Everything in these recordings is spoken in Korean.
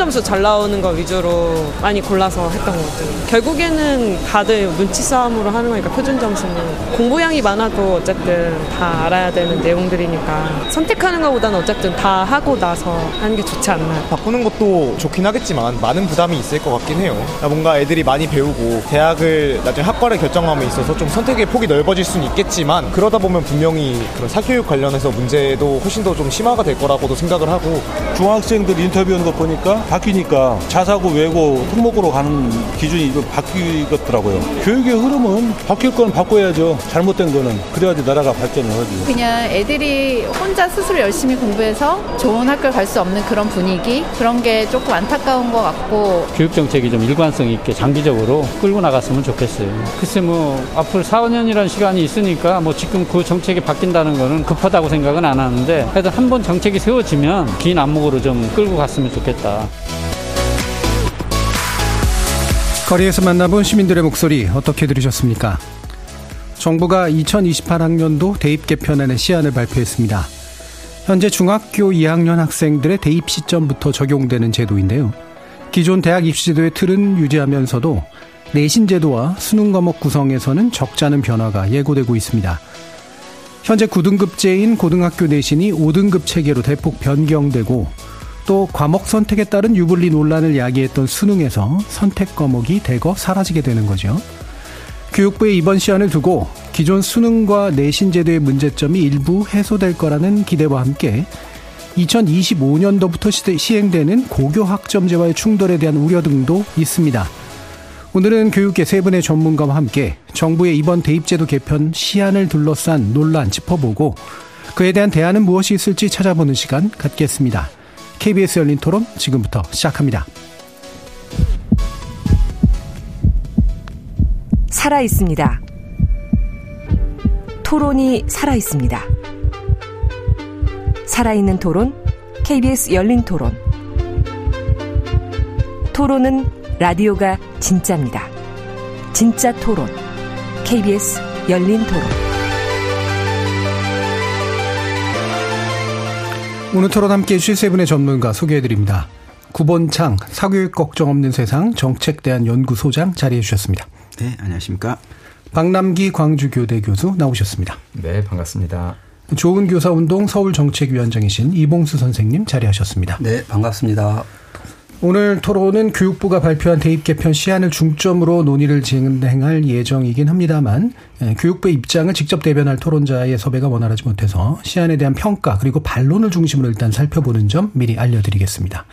점수 잘 나오는 거 위주로 많이 골라서 했던 것 같아요. 결국에는 다들 눈치 싸움으로 하는 거니까 표준 점수는 공부량이 많아도 어쨌든 다 알아야 되는 내용들이니까 선택하는 것보다는 어쨌든 다 하고 나서 하는 게 좋지 않나. 바꾸는 것도 좋긴 하겠지만 많은 부담이 있을 것 같긴 해요. 뭔가 애들이 많이 배우고 대학을 나중에 학과를 결정함에 있어서 좀 선택의 폭이 넓어질 수는 있겠지만 그러다 보면 분명히 그런 사교육 관련해서 문제도 훨씬 더 좀 심화가 될 거라고도 생각을 하고 중학생들 인터뷰하는 거 보니까 바뀌니까 자사고 외고 특목으로 가는 기준이 바뀌겠더라고요. 교육의 흐름은 바뀔 건 바꿔야죠. 잘못된 거는 그래야지 나라가 발전을 하지. 그냥 애들이 혼자 스스로 열심히 공부해서 좋은 학교를 갈수 없는 그런 분위기 그런 게 조금 안타까운 것 같고 교육 정책이 좀 일관성 있게 장기적으로 끌고 나갔으면 좋겠어요. 글쎄 뭐 앞으로 4, 5년이라는 시간이 있으니까 뭐 지금 그 정책이 바뀐다는 거는 급하다고 생각은 안 하는데 하여튼 한번 정책이 세워지면 긴 안목으로 좀 끌고 갔으면 좋겠다. 거리에서 만나본 시민들의 목소리 어떻게 들으셨습니까? 정부가 2028학년도 대입 개편안의 시안을 발표했습니다. 현재 중학교 2학년 학생들의 대입 시점부터 적용되는 제도인데요. 기존 대학 입시제도의 틀은 유지하면서도 내신 제도와 수능 과목 구성에서는 적잖은 변화가 예고되고 있습니다. 현재 9등급제인 고등학교 내신이 5등급 체계로 대폭 변경되고 또 과목 선택에 따른 유불리 논란을 야기했던 수능에서 선택 과목이 대거 사라지게 되는 거죠. 교육부의 이번 시안을 두고 기존 수능과 내신 제도의 문제점이 일부 해소될 거라는 기대와 함께 2025년도부터 시행되는 고교 학점제와의 충돌에 대한 우려 등도 있습니다. 오늘은 교육계 세 분의 전문가와 함께 정부의 이번 대입제도 개편 시안을 둘러싼 논란 짚어보고 그에 대한 대안은 무엇이 있을지 찾아보는 시간 갖겠습니다. KBS 열린 토론 지금부터 시작합니다. 살아 있습니다. 토론이 살아 있습니다. 살아있는 토론, KBS 열린 토론. 토론은 라디오가 진짜입니다. 진짜 토론, KBS 열린 토론. 오늘 토론 함께 해주실 세 분의 전문가 소개해드립니다. 구본창 사교육 걱정 없는 세상 정책대안 연구소장 자리해 주셨습니다. 네, 안녕하십니까. 박남기 광주교대 교수 나오셨습니다. 네, 반갑습니다. 좋은 교사 운동 서울 정책위원장이신 이봉수 선생님 자리하셨습니다. 네, 반갑습니다. 오늘 토론은 교육부가 발표한 대입 개편 시안을 중점으로 논의를 진행할 예정이긴 합니다만 예, 교육부의 입장을 직접 대변할 토론자의 섭외가 원활하지 못해서 시안에 대한 평가 그리고 반론을 중심으로 일단 살펴보는 점 미리 알려드리겠습니다.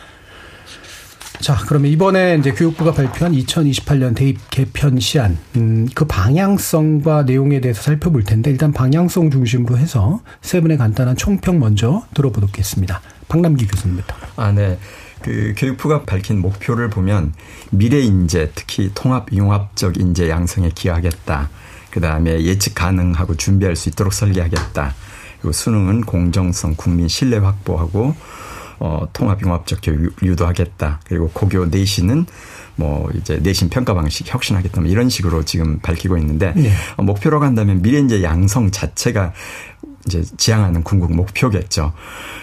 자, 그러면 이번에 이제 교육부가 발표한 2028년 대입 개편 시안, 음, 그 방향성과 내용에 대해서 살펴볼 텐데 일단 방향성 중심으로 해서 세 분의 간단한 총평 먼저 들어보겠습니다. 박남기 교수님부터. 아, 네. 그 교육부가 밝힌 목표를 보면 미래 인재, 특히 통합 융합적 인재 양성에 기여하겠다. 그 다음에 예측 가능하고 준비할 수 있도록 설계하겠다. 그리고 수능은 공정성, 국민 신뢰 확보하고 어, 통합 융합적 교육 유도하겠다. 그리고 고교 내신은 뭐 이제 내신 평가 방식 혁신하겠다. 뭐 이런 식으로 지금 밝히고 있는데 네. 어, 목표로 간다면 미래 인재 양성 자체가 이제 지향하는 궁극 목표겠죠.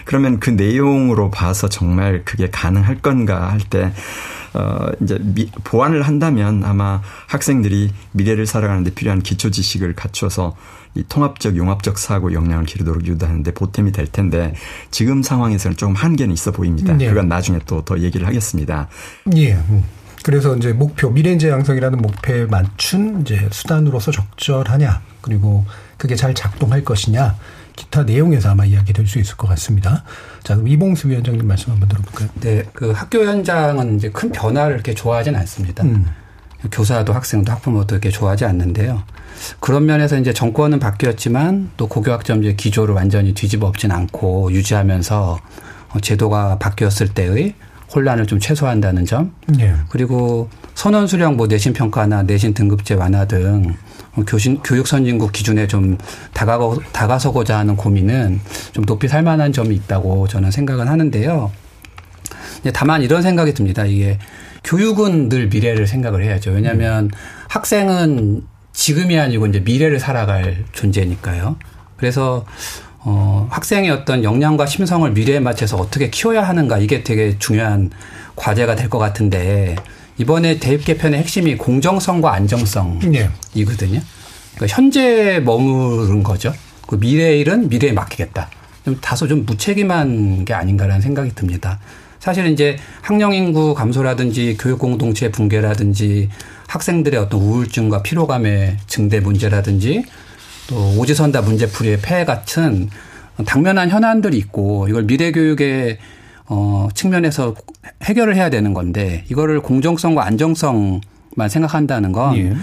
그러면 그 내용으로 봐서 정말 그게 가능할 건가 할 때, 어, 이제 미, 보완을 한다면 아마 학생들이 미래를 살아가는데 필요한 기초 지식을 갖춰서 이 통합적, 융합적 사고 역량을 기르도록 유도하는데 보탬이 될 텐데 지금 상황에서는 조금 한계는 있어 보입니다. 네. 그건 나중에 또 더 얘기를 하겠습니다. 예. 음. 그래서 이제 목표 미래 인재 양성이라는 목표에 맞춘 이제 수단으로서 적절하냐 그리고 그게 잘 작동할 것이냐 기타 내용에서 아마 이야기될 수 있을 것 같습니다. 자, 그럼 이봉수 위원장님 말씀 한번 들어볼까요? 네, 그 학교 현장은 이제 큰 변화를 이렇게 좋아하지는 않습니다. 음. 교사도 학생도 학부모도 이렇게 좋아하지 않는데요. 그런 면에서 이제 정권은 바뀌었지만 또 고교학점제 기조를 완전히 뒤집어 엎진 않고 유지하면서 제도가 바뀌었을 때의 혼란을 좀 최소화한다는 점. 네. 그리고 선원 수령 뭐 내신 평가나 내신 등급제 완화 등 교신, 교육 선진국 기준에 좀 다가가, 다가서고자 하는 고민은 좀 높이 살 만한 점이 있다고 저는 생각은 하는데요. 다만 이런 생각이 듭니다. 이게 교육은 늘 미래를 생각을 해야죠. 왜냐하면 음. 학생은 지금이 아니고 이제 미래를 살아갈 존재니까요. 그래서 어, 학생의 어떤 역량과 심성을 미래에 맞춰서 어떻게 키워야 하는가 이게 되게 중요한 과제가 될 것 같은데 이번에 대입 개편의 핵심이 공정성과 안정성이거든요. 그러니까 현재 머무른 거죠. 그 미래의 일은 미래에 맡기겠다. 좀 다소 좀 무책임한 게 아닌가라는 생각이 듭니다. 사실은 이제 학령 인구 감소라든지 교육 공동체 붕괴라든지 학생들의 어떤 우울증과 피로감의 증대 문제라든지 또 오지선다 문제풀이의 폐해 같은 당면한 현안들이 있고 이걸 미래 교육의 어 측면에서 해결을 해야 되는 건데 이거를 공정성과 안정성 만 생각한다는 건더 예.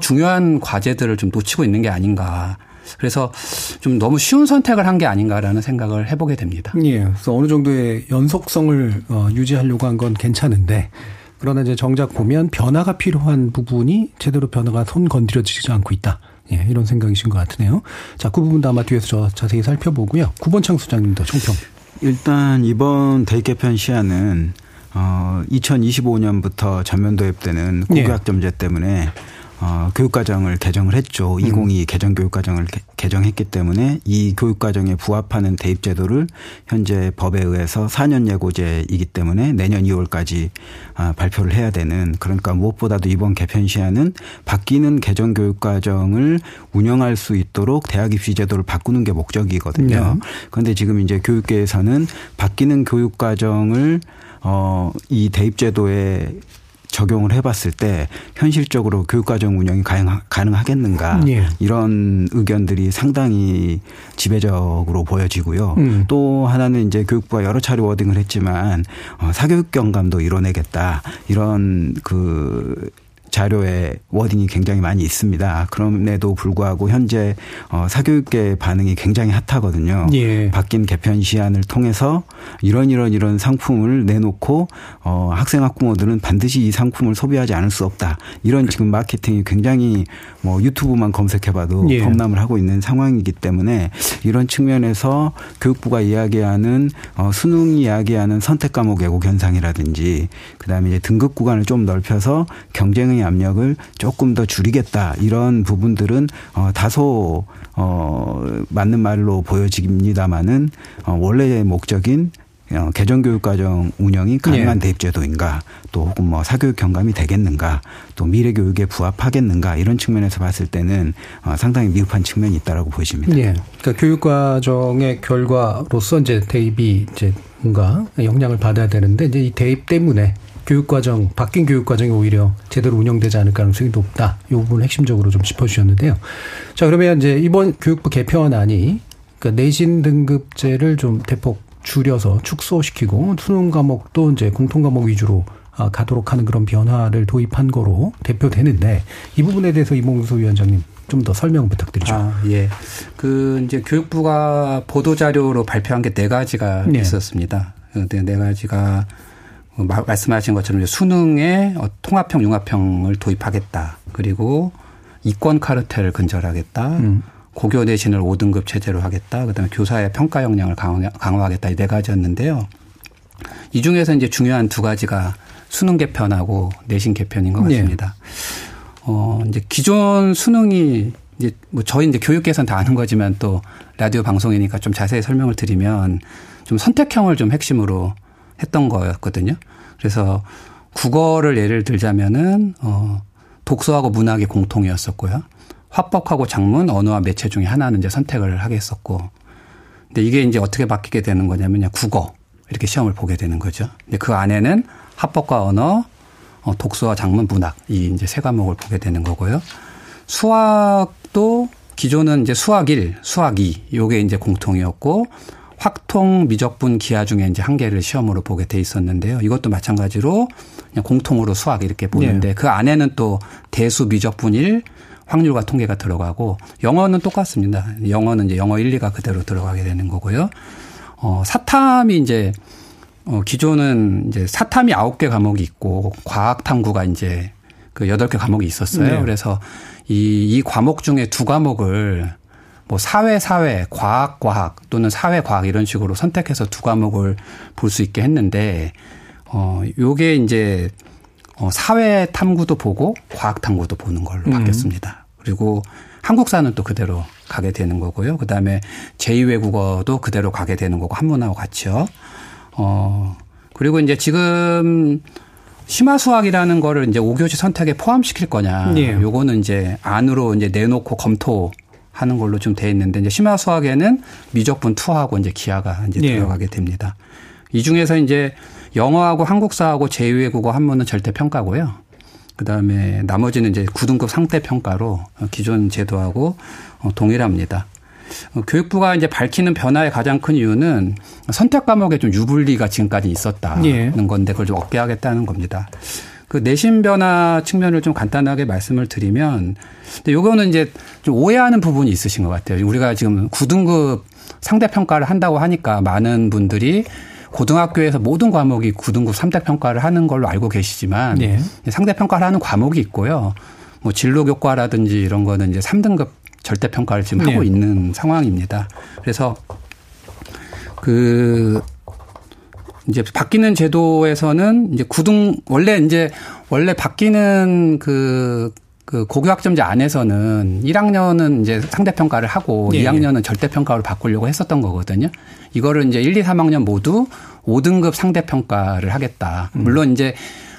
중요한 과제들을 좀 놓치고 있는 게 아닌가. 그래서 좀 너무 쉬운 선택을 한 게 아닌가라는 생각을 해보게 됩니다. 예. 그래서 어느 정도의 연속성을 어, 유지하려고 한 건 괜찮은데 그러나 이제 정작 보면 변화가 필요한 부분이 제대로 변화가 손 건드려지지 않고 있다. 예, 이런 생각이신 것 같으네요. 자, 그 부분도 아마 뒤에서 저 자세히 살펴보고요. 구본창 수장님도 총평. 일단 이번 대입 개편 시한은 어 2025년부터 전면 도입되는 고교학점제 예. 때문에 어, 교육과정을 개정을 했죠. 음. 2022 개정 교육과정을 개, 개정했기 때문에 이 교육과정에 부합하는 대입제도를 현재 법에 의해서 4년 예고제이기 때문에 내년 2월까지 아, 발표를 해야 되는 그러니까 무엇보다도 이번 개편 시한은 바뀌는 개정 교육과정을 운영할 수 있도록 대학 입시 제도를 바꾸는 게 목적이거든요. 네. 그런데 지금 이제 교육계에서는 바뀌는 교육과정을 어, 이 대입제도에 적용을 해봤을 때 현실적으로 교육과정 운영이 가능하 겠는가 예. 이런 의견들이 상당히 지배적으로 보여지고요. 음. 또 하나는 이제 교육부가 여러 차례 워딩을 했지만 어, 사교육 경감도 이뤄내겠다 이런 그 자료에 워딩이 굉장히 많이 있습니다. 그럼에도 불구하고 현재 어, 사교육계 반응이 굉장히 핫하거든요. 예. 바뀐 개편 시안을 통해서 이런 이런 이런 상품을 내놓고 어, 학생 학부모들은 반드시 이 상품을 소비하지 않을 수 없다. 이런 지금 마케팅이 굉장히 뭐 유튜브만 검색해봐도 예. 범람을 하고 있는 상황이기 때문에 이런 측면에서 교육부가 이야기하는 어, 수능이 이야기하는 선택 과목 예고 현상이라든지 그다음에 이제 등급 구간을 좀 넓혀서 경쟁의 시장의 압력을 조금 더 줄이겠다 이런 부분들은 어 다소 어 맞는 말로 보여집니다마는 어 원래의 목적인 어, 개정교육과정 운영이 가능한 네. 대입제도인가 또 혹은 뭐 사교육 경감이 되겠는가 또 미래 교육에 부합하겠는가 이런 측면에서 봤을 때는 어, 상당히 미흡한 측면이 있다라고 보여집니다. 네. 그러니까 교육과정의 결과로서 이제 대입이 이제 뭔가 영향을 받아야 되는데 이제 이 대입 때문에 교육과정 바뀐 교육과정이 오히려 제대로 운영되지 않을 가능성이 높다. 이 부분을 핵심적으로 좀 짚어주셨는데요. 자 그러면 이제 이번 교육부 개편안이 그러니까 내신 등급제를 좀 대폭 줄여서 축소시키고 수능 과목도 이제 공통 과목 위주로 아, 가도록 하는 그런 변화를 도입한 거로 대표되는데 이 부분에 대해서 이몽수 위원장님 좀 더 설명 부탁드리죠. 아, 예. 그 이제 교육부가 보도 자료로 발표한 게 네 가지가 네. 있었습니다. 네, 네 가지가 뭐 말씀하신 것처럼 수능에 어, 통합형, 융합형을 도입하겠다. 그리고 이권 카르텔을 근절하겠다. 음. 고교 내신을 5등급 체제로 하겠다. 그다음에 교사의 평가 역량을 강화, 하겠다 이 네 가지였는데요. 이 중에서 이제 중요한 두 가지가 수능 개편하고 내신 개편인 것 네. 같습니다. 네. 어, 이제 기존 수능이 이제 뭐 저희 이제 교육계에서는 다 아는 거지만 또 라디오 방송이니까 좀 자세히 설명을 드리면 좀 선택형을 좀 핵심으로 했던 거였거든요. 그래서 국어를 예를 들자면은 어 독서하고 문학이 공통이었었고요. 화법하고 작문, 언어와 매체 중에 하나는 이제 선택을 하게 했었고. 근데 이게 이제 어떻게 바뀌게 되는 거냐면요. 국어 이렇게 시험을 보게 되는 거죠. 근데 그 안에는 합법과 언어, 어, 독서와 작문, 문학 이 이제 세 과목을 보게 되는 거고요. 수학도 기존은 이제 수학 1, 수학 2 요게 이제 공통이었고 확통 미적분 기하 중에 이제 한 개를 시험으로 보게 돼 있었는데요. 이것도 마찬가지로 그냥 공통으로 수학 이렇게 보는데 네. 그 안에는 또 대수 미적분 1 확률과 통계가 들어가고 영어는 똑같습니다. 영어는 이제 영어 1, 2가 그대로 들어가게 되는 거고요. 어, 사탐이 이제 어, 기존은 이제 사탐이 9개 과목이 있고 과학 탐구가 이제 그 8개 과목이 있었어요. 네. 그래서 이, 이 과목 중에 두 과목을 뭐 사회 사회, 과학 과학 또는 사회 과학 이런 식으로 선택해서 두 과목을 볼 수 있게 했는데 어 요게 이제 어, 사회 탐구도 보고 과학 탐구도 보는 걸로 음. 바뀌었습니다. 그리고 한국사는 또 그대로 가게 되는 거고요. 그 다음에 제2외국어도 그대로 가게 되는 거고 한문하고 같이요. 어, 그리고 이제 지금 심화 수학이라는 거를 이제 5교시 선택에 포함시킬 거냐. 예. 요거는 이제 안으로 이제 내놓고 검토 하는 걸로 좀 돼 있는데 이제 심화 수학에는 미적분 투하고 이제 기하가 이제 예. 들어가게 됩니다. 이 중에서 이제 영어하고 한국사하고 제2외 국어 한문은 절대 평가고요. 그다음에 나머지는 이제 9등급 상대 평가로 기존 제도하고 어, 동일합니다. 어, 교육부가 이제 밝히는 변화의 가장 큰 이유는 선택 과목에 좀 유불리가 지금까지 있었다는 예. 건데 그걸 좀 억제하겠다는 겁니다. 그 내신 변화 측면을 좀 간단하게 말씀을 드리면 근데 요거는 이제 좀 오해하는 부분이 있으신 것 같아요. 우리가 지금 9등급 상대 평가를 한다고 하니까 많은 분들이 고등학교에서 모든 과목이 9등급 3대 평가를 하는 걸로 알고 계시지만 네. 상대 평가를 하는 과목이 있고요. 뭐 진로 교과라든지 이런 거는 이제 3등급 절대 평가를 지금 네. 하고 있는 상황입니다. 그래서 그 이제 바뀌는 제도에서는 이제 구등 원래 이제 원래 바뀌는 그그 고교학점제 안에서는 1학년은 이제 상대평가를 하고 예. 2학년은 절대평가로 바꾸려고 했었던 거거든요. 이거를 이제 1, 2, 3학년 모두 5등급 상대평가를 하겠다. 음. 물론 이제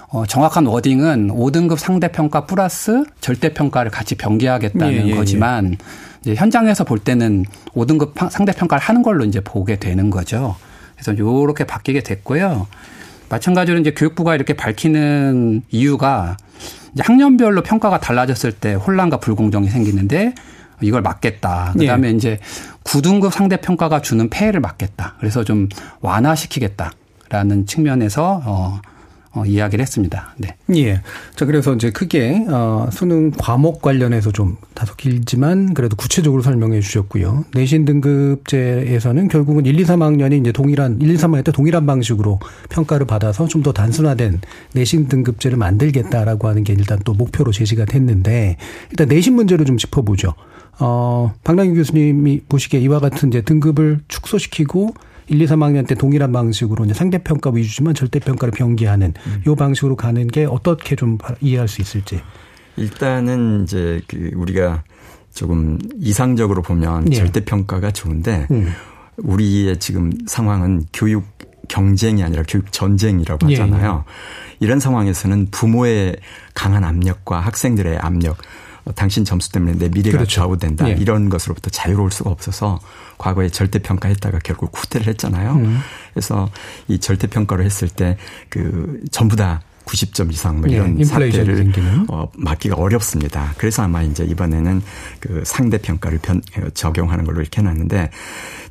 어, 정확한 워딩은 5등급 상대평가 플러스 절대평가를 같이 병기하겠다는 예, 예, 예, 거지만 이제 현장에서 볼 때는 5등급 상대평가를 하는 걸로 이제 보게 되는 거죠. 그래서 요렇게 바뀌게 됐고요. 마찬가지로 이제 교육부가 이렇게 밝히는 이유가 이제 학년별로 평가가 달라졌을 때 혼란과 불공정이 생기는데 이걸 막겠다. 그다음에 예. 이제 9등급 상대 평가가 주는 폐해를 막겠다. 그래서 좀 완화시키겠다라는 측면에서 어 어, 이야기를 했습니다. 네. 예. 자, 그래서 이제 크게, 어, 수능 과목 관련해서 좀 다소 길지만 그래도 구체적으로 설명해 주셨고요. 내신 등급제에서는 결국은 1, 2, 3학년이 이제 동일한, 1, 2, 3학년 때 동일한 방식으로 평가를 받아서 좀 더 단순화된 내신 등급제를 만들겠다라고 하는 게 일단 또 목표로 제시가 됐는데 일단 내신 문제를 좀 짚어보죠. 어, 박랑희 교수님이 보시기에 이와 같은 이제 등급을 축소시키고 1, 2, 3학년 때 동일한 방식으로 이제 상대평가 위주지만 절대평가를 병기하는 음. 요 방식으로 가는 게 어떻게 좀 이해할 수 있을지. 일단은 이제 그 우리가 조금 이상적으로 보면 네. 절대평가가 좋은데 음. 우리의 지금 상황은 교육 경쟁이 아니라 교육 전쟁이라고 예, 하잖아요. 예. 이런 상황에서는 부모의 강한 압력과 학생들의 압력, 어, 당신 점수 때문에 내 미래가 그렇죠. 좌우된다. 예. 이런 것으로부터 자유로울 수가 없어서 과거에 절대 평가했다가 결국 후퇴를 했잖아요. 음. 그래서 이 절대 평가를 했을 때 그 전부 다 90점 이상 뭐 이런 예, 사태를 어, 막기가 어렵습니다. 그래서 아마 이제 이번에는 그 상대 평가를 변, 어, 적용하는 걸로 이렇게 해놨는데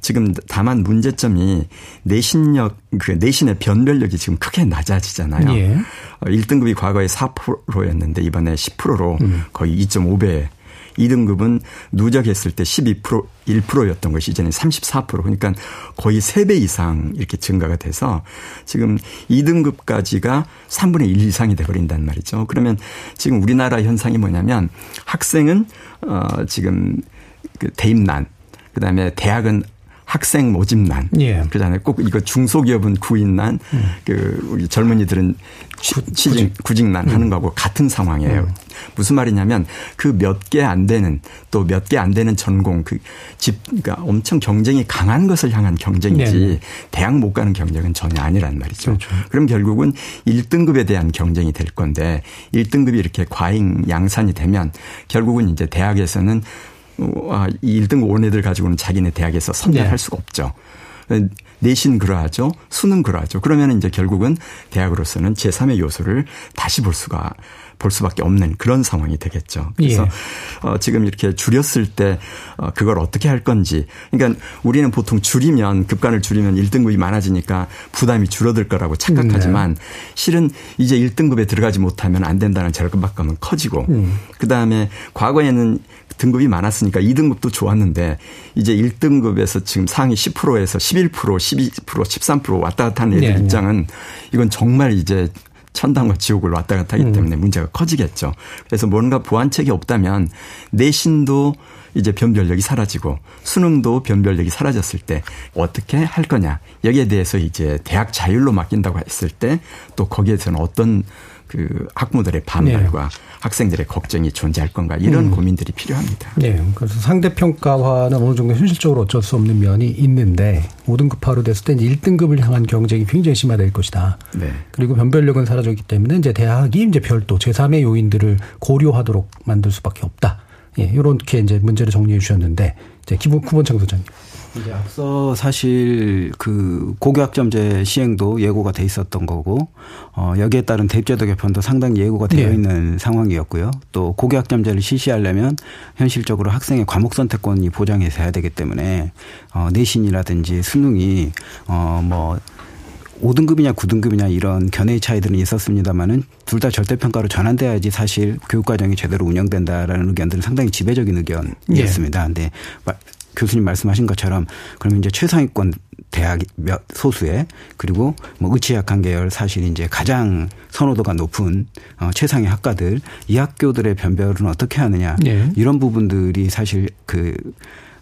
지금 다만 문제점이 내신력 그 내신의 변별력이 지금 크게 낮아지잖아요. 예. 1등급이 어, 과거에 4%였는데 이번에 10%로 음. 거의 2.5배 2등급은 누적했을 때 12% 1%였던 것이 이제는 34% 그러니까 거의 3배 이상 이렇게 증가가 돼서 지금 2등급까지가 3분의 1 이상이 돼 버린단 말이죠. 그러면 지금 우리나라 현상이 뭐냐면 학생은 어 지금 그 대입난 그다음에 대학은 학생 모집난. 예. 그다음에 꼭 이거 중소기업은 구인난, 음. 그 우리 젊은이들은 취직 구직난 음. 하는 거하고 같은 상황이에요. 음. 무슨 말이냐면 그 몇 개 안 되는 또 몇 개 안 되는 전공 그집 그러니까 엄청 경쟁이 강한 것을 향한 경쟁이지 네. 대학 못 가는 경쟁은 전혀 아니란 말이죠. 그렇죠. 그럼 결국은 1등급에 대한 경쟁이 될 건데 1등급이 이렇게 과잉 양산이 되면 결국은 이제 대학에서는 아, 이 1등급 온 애들 가지고는 자기네 대학에서 선별할 네. 수가 없죠. 내신 그러하죠. 수능 그러하죠. 그러면 이제 결국은 대학으로서는 제3의 요소를 다시 볼 수가 볼 수밖에 없는 그런 상황이 되겠죠. 그래서 예. 어, 지금 이렇게 줄였을 때 어, 그걸 어떻게 할 건지. 그러니까 우리는 보통 줄이면 급간을 줄이면 1등급이 많아지니까 부담이 줄어들 거라고 착각하지만 네. 실은 이제 1등급에 들어가지 못하면 안 된다는 절박감은 커지고 음. 그다음에 과거에는 등급이 많았으니까 2등급도 좋았는데 이제 1등급에서 지금 상위 10%에서 11% 12% 13% 왔다 갔다 하는 애들 네, 입장은 이건 정말 이제 천당과 지옥을 왔다 갔다 하기 음. 때문에 음. 문제가 커지겠죠. 그래서 뭔가 보완책이 없다면 내신도 이제 변별력이 사라지고 수능도 변별력이 사라졌을 때 어떻게 할 거냐. 여기에 대해서 이제 대학 자율로 맡긴다고 했을 때 또 거기에서는 어떤 그 학부모들의 반발과 네. 학생들의 걱정이 존재할 건가 이런 음. 고민들이 필요합니다. 네. 그래서 상대 평가화는 어느 정도 현실적으로 어쩔 수 없는 면이 있는데 5등급화로 됐을 때 1등급을 향한 경쟁이 굉장히 심화될 것이다. 네. 그리고 변별력은 사라졌기 때문에 이제 대학이 이제 별도 제3의 요인들을 고려하도록 만들 수밖에 없다. 예, 이렇게 이제 문제를 정리해 주셨는데 이제 기본 구본창 소장님. 이제 앞서 사실 그 고교학점제 시행도 예고가 돼 있었던 거고 어 여기에 따른 대입제도 개편도 상당히 예고가 되어 네. 있는 상황이었고요. 또 고교학점제를 실시하려면 현실적으로 학생의 과목 선택권이 보장해서 해야 되기 때문에 어 내신이라든지 수능이 어뭐 5등급이냐 9등급이냐 이런 견해의 차이들은 있었습니다만은 둘 다 절대평가로 전환돼야지 사실 교육과정이 제대로 운영된다라는 의견들은 상당히 지배적인 의견이었습니다. 네. 근데 교수님 말씀하신 것처럼 그러면 이제 최상위권 대학 몇 소수의 그리고 뭐 의치약한 계열 사실 이제 가장 선호도가 높은 어 최상위 학과들 이 학교들의 변별은 어떻게 하느냐 네. 이런 부분들이 사실 그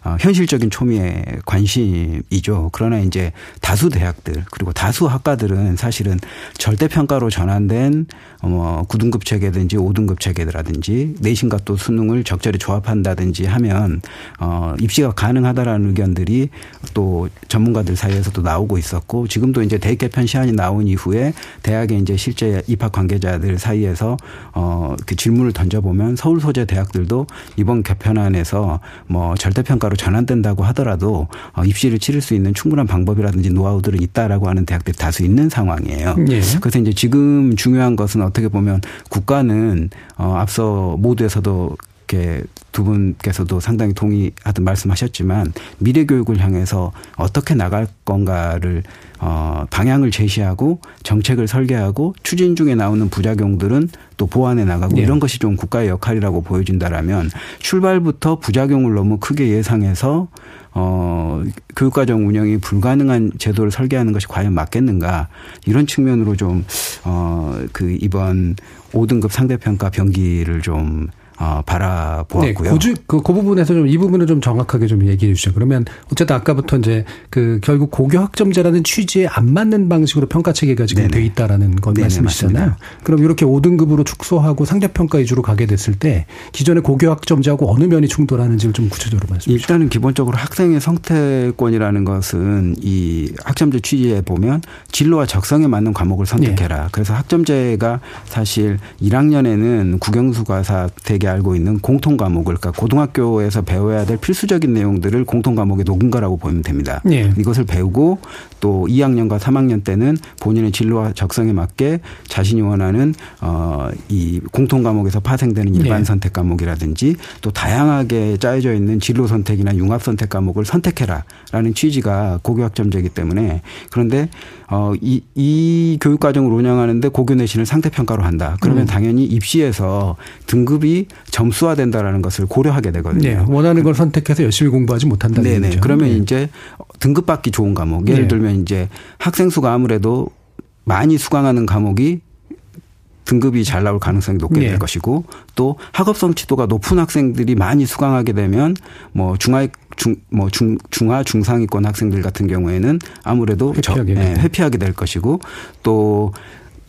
어, 현실적인 초미의 관심이죠. 그러나 이제 다수 대학들 그리고 다수 학과들은 사실은 절대 평가로 전환된 뭐 9등급 체계든지 5등급 체계라든지 내신과 또 수능을 적절히 조합한다든지 하면 어 입시가 가능하다라는 의견들이 또 전문가들 사이에서도 나오고 있었고 지금도 이제 대입 개편 시한이 나온 이후에 대학에 이제 실제 입학 관계자들 사이에서 어그 질문을 던져 보면 서울 소재 대학들도 이번 개편안에서 뭐 절대 평가로 전환된다고 하더라도 어 입시를 치를 수 있는 충분한 방법이라든지 노하우들은 있다라고 하는 대학들이 다수 있는 상황이에요. 예. 그래서 이제 지금 중요한 것은 어떻게 보면 국가는 어 앞서 모두에서도 이렇게 두 분께서도 상당히 동의하듯 말씀하셨지만 미래 교육을 향해서 어떻게 나갈 건가를 어 방향을 제시하고 정책을 설계하고 추진 중에 나오는 부작용들은 또 보완해 나가고 네. 이런 것이 좀 국가의 역할이라고 보여진다라면 출발부터 부작용을 너무 크게 예상해서 어, 교육과정 운영이 불가능한 제도를 설계하는 것이 과연 맞겠는가 이런 측면으로 좀, 어, 그 이번 5등급 상대평가 변기를 좀 어, 바라보았고요. 네, 그, 그, 그 부분에서 좀 이 부분을 좀 정확하게 좀 얘기해 주시죠. 그러면 어쨌든 아까부터 이제 그 결국 고교 학점제라는 취지에 안 맞는 방식으로 평가 체계가 지금 네네. 돼 있다라는 건 네네, 말씀이시잖아요. 맞습니다. 그럼 이렇게 5등급으로 축소하고 상대평가 위주로 가게 됐을 때 기존의 고교 학점제하고 어느 면이 충돌하는지를 좀 구체적으로 말씀해 주시죠. 일단은 기본적으로 학생의 선택권이라는 것은 이 학점제 취지에 보면 진로와 적성에 맞는 과목을 선택해라. 네. 그래서 학점제가 사실 1학년에는 국영수 과사 대개 알고 있는 공통 과목을 그러니까 고등학교에서 배워야 될 필수적인 내용들을 공통 과목에 녹은 거라고 보면 됩니다. 네. 이것을 배우고 또 2학년과 3학년 때는 본인의 진로와 적성에 맞게 자신이 원하는 어이 공통 과목에서 파생되는 일반 네. 선택 과목이라든지 또 다양하게 짜여져 있는 진로 선택이나 융합 선택 과목을 선택해라라는 취지가 고교 학점제이기 때문에 그런데 어, 이, 이 교육 과정을 운영하는데 고교 내신을 상태 평가로 한다. 그러면 음. 당연히 입시에서 등급이 점수화된다라는 것을 고려하게 되거든요. 네. 원하는 걸 선택해서 열심히 공부하지 못한다는. 거죠. 그러면 네. 이제 등급 받기 좋은 과목. 예를 네. 들면 이제 학생 수가 아무래도 많이 수강하는 과목이 등급이 잘 나올 가능성이 높게 될 네. 것이고 또 학업 성취도가 높은 학생들이 많이 수강하게 되면 뭐 중하 중뭐 중 중하 중상위권 학생들 같은 경우에는 아무래도 회피하게, 저, 네, 회피하게 될 것이고 또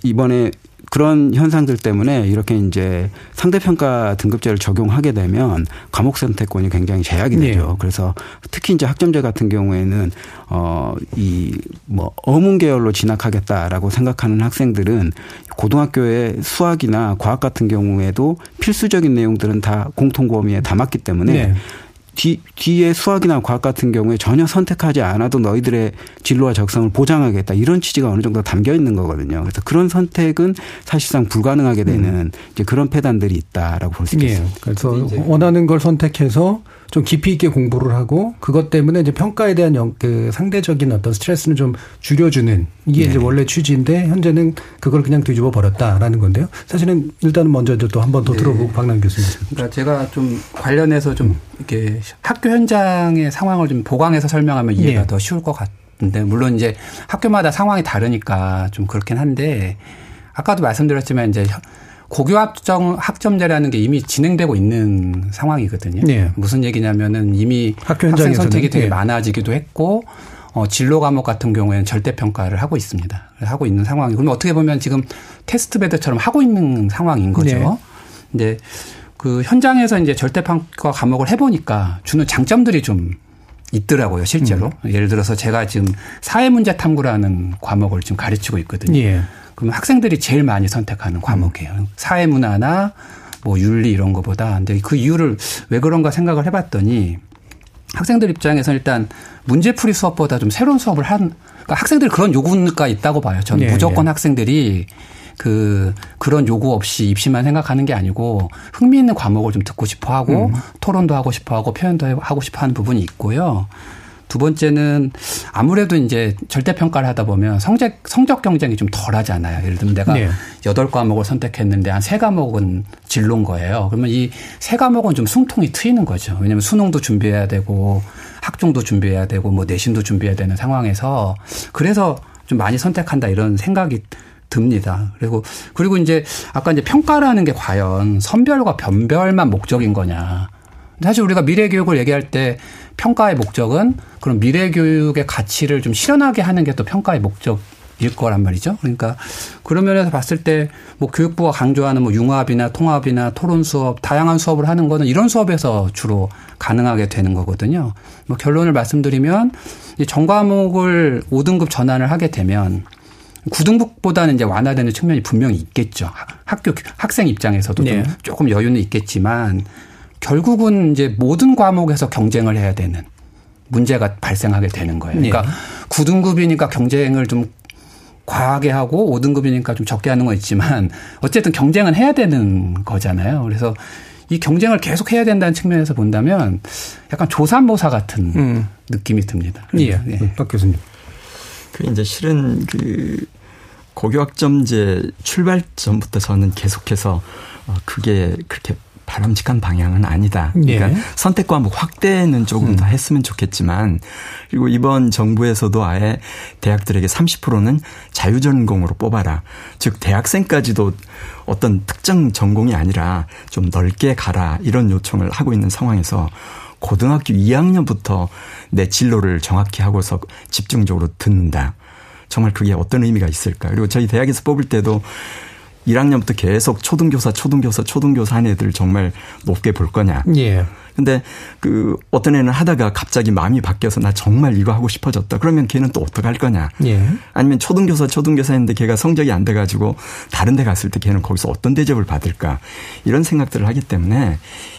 이번에 그런 현상들 때문에 이렇게 이제 상대평가 등급제를 적용하게 되면 과목 선택권이 굉장히 제약이 네. 되죠. 네. 그래서 특히 이제 학점제 같은 경우에는 어이 뭐 어문 계열로 진학하겠다라고 생각하는 학생들은 고등학교의 수학이나 과학 같은 경우에도 필수적인 내용들은 다 공통 범위에 담았기 때문에 네. 뒤, 뒤에 수학이나 과학 같은 경우에 전혀 선택하지 않아도 너희들의 진로와 적성을 보장하겠다 이런 취지가 어느 정도 담겨 있는 거거든요. 그래서 그런 선택은 사실상 불가능하게 되는 음. 이제 그런 폐단들이 있다라고 볼 수 있습니다. 예. 그래서 원하는 걸 선택해서 좀 깊이 있게 공부를 하고 그것 때문에 이제 평가에 대한 영, 그 상대적인 어떤 스트레스는 좀 줄여주는 이게 네. 이제 원래 취지인데 현재는 그걸 그냥 뒤집어 버렸다라는 건데요. 사실은 일단은 먼저 또 한 번더 네. 들어보고 박남 교수님. 그러니까 제가 좀 관련해서 좀 이렇게 학교 현장의 상황을 좀 보강해서 설명하면 이해가 네. 더 쉬울 것 같은데 물론 이제 학교마다 상황이 다르니까 좀 그렇긴 한데 아까도 말씀드렸지만 이제 고교 학점 학점제라는 게 이미 진행되고 있는 상황이거든요. 네. 무슨 얘기냐면은 이미 학교 학생 선택이 되게 네. 많아지기도 했고 어 진로 과목 같은 경우에는 절대 평가를 하고 있습니다. 하고 있는 상황이고 그러면 어떻게 보면 지금 테스트 베드처럼 하고 있는 상황인 거죠. 네. 근데 그 현장에서 이제 절대 평가 과목을 해보니까 주는 장점들이 좀 있더라고요, 실제로. 음. 예를 들어서 제가 지금 사회문제 탐구라는 과목을 지금 가르치고 있거든요. 예. 그러면 학생들이 제일 많이 선택하는 과목이에요. 음. 사회문화나 뭐 윤리 이런 거보다. 근데 그 이유를 왜 그런가 생각을 해봤더니 학생들 입장에서 일단 문제풀이 수업보다 좀 새로운 수업을 한, 그러니까 학생들이 그런 요구가 있다고 봐요. 저는 예, 무조건 예. 학생들이 그 그런 요구 없이 입시만 생각하는 게 아니고 흥미 있는 과목을 좀 듣고 싶어 하고 음. 토론도 하고 싶어 하고 표현도 하고 싶어 하는 부분이 있고요. 두 번째는 아무래도 이제 절대 평가를 하다 보면 성적 성적 경쟁이 좀 덜하잖아요. 예를 들면 내가 네. 여덟 네. 과목을 선택했는데 한 세 과목은 진로인 거예요. 그러면 이 세 과목은 좀 숨통이 트이는 거죠. 왜냐하면 수능도 준비해야 되고 학종도 준비해야 되고 뭐 내신도 준비해야 되는 상황에서 그래서 좀 많이 선택한다 이런 생각이 듭니다. 그리고 그리고 이제 아까 이제 평가라는 게 과연 선별과 변별만 목적인 거냐. 사실 우리가 미래 교육을 얘기할 때 평가의 목적은 그런 미래 교육의 가치를 좀 실현하게 하는 게 또 평가의 목적일 거란 말이죠. 그러니까 그런 면에서 봤을 때 뭐 교육부가 강조하는 뭐 융합이나 통합이나 토론 수업, 다양한 수업을 하는 거는 이런 수업에서 주로 가능하게 되는 거거든요. 뭐 결론을 말씀드리면 이 전과목을 5등급 전환을 하게 되면 9등급보다는 이제 완화되는 측면이 분명히 있겠죠. 학교 학생 입장에서도 네. 좀 조금 여유는 있겠지만 결국은 이제 모든 과목에서 경쟁을 해야 되는 문제가 발생하게 되는 거예요. 그러니까 네. 9등급이니까 경쟁을 좀 과하게 하고 5등급이니까 좀 적게 하는 건 있지만 어쨌든 경쟁은 해야 되는 거잖아요. 그래서 이 경쟁을 계속 해야 된다는 측면에서 본다면 약간 조산모사 같은 음. 느낌이 듭니다. 예. 예. 박 교수님. 그 이제 실은 그 고교학점제 출발 전부터 저는 계속해서 어 그게 그렇게 바람직한 방향은 아니다. 그러니까 예. 선택 과목 확대는 조금 음. 더 했으면 좋겠지만 그리고 이번 정부에서도 아예 대학들에게 30%는 자유 전공으로 뽑아라. 즉 대학생까지도 어떤 특정 전공이 아니라 좀 넓게 가라 이런 요청을 하고 있는 상황에서 고등학교 2학년부터 내 진로를 정확히 하고서 집중적으로 듣는다. 정말 그게 어떤 의미가 있을까. 그리고 저희 대학에서 뽑을 때도 1학년부터 계속 초등교사, 초등교사, 초등교사 한 애들 정말 높게 볼 거냐. 예. 근데 그 어떤 애는 하다가 갑자기 마음이 바뀌어서 나 정말 이거 하고 싶어졌다. 그러면 걔는 또 어떡할 거냐. 예. 아니면 초등교사 초등교사인데 걔가 성적이 안 돼가지고 다른 데 갔을 때 걔는 거기서 어떤 대접을 받을까. 이런 생각들을 하기 때문에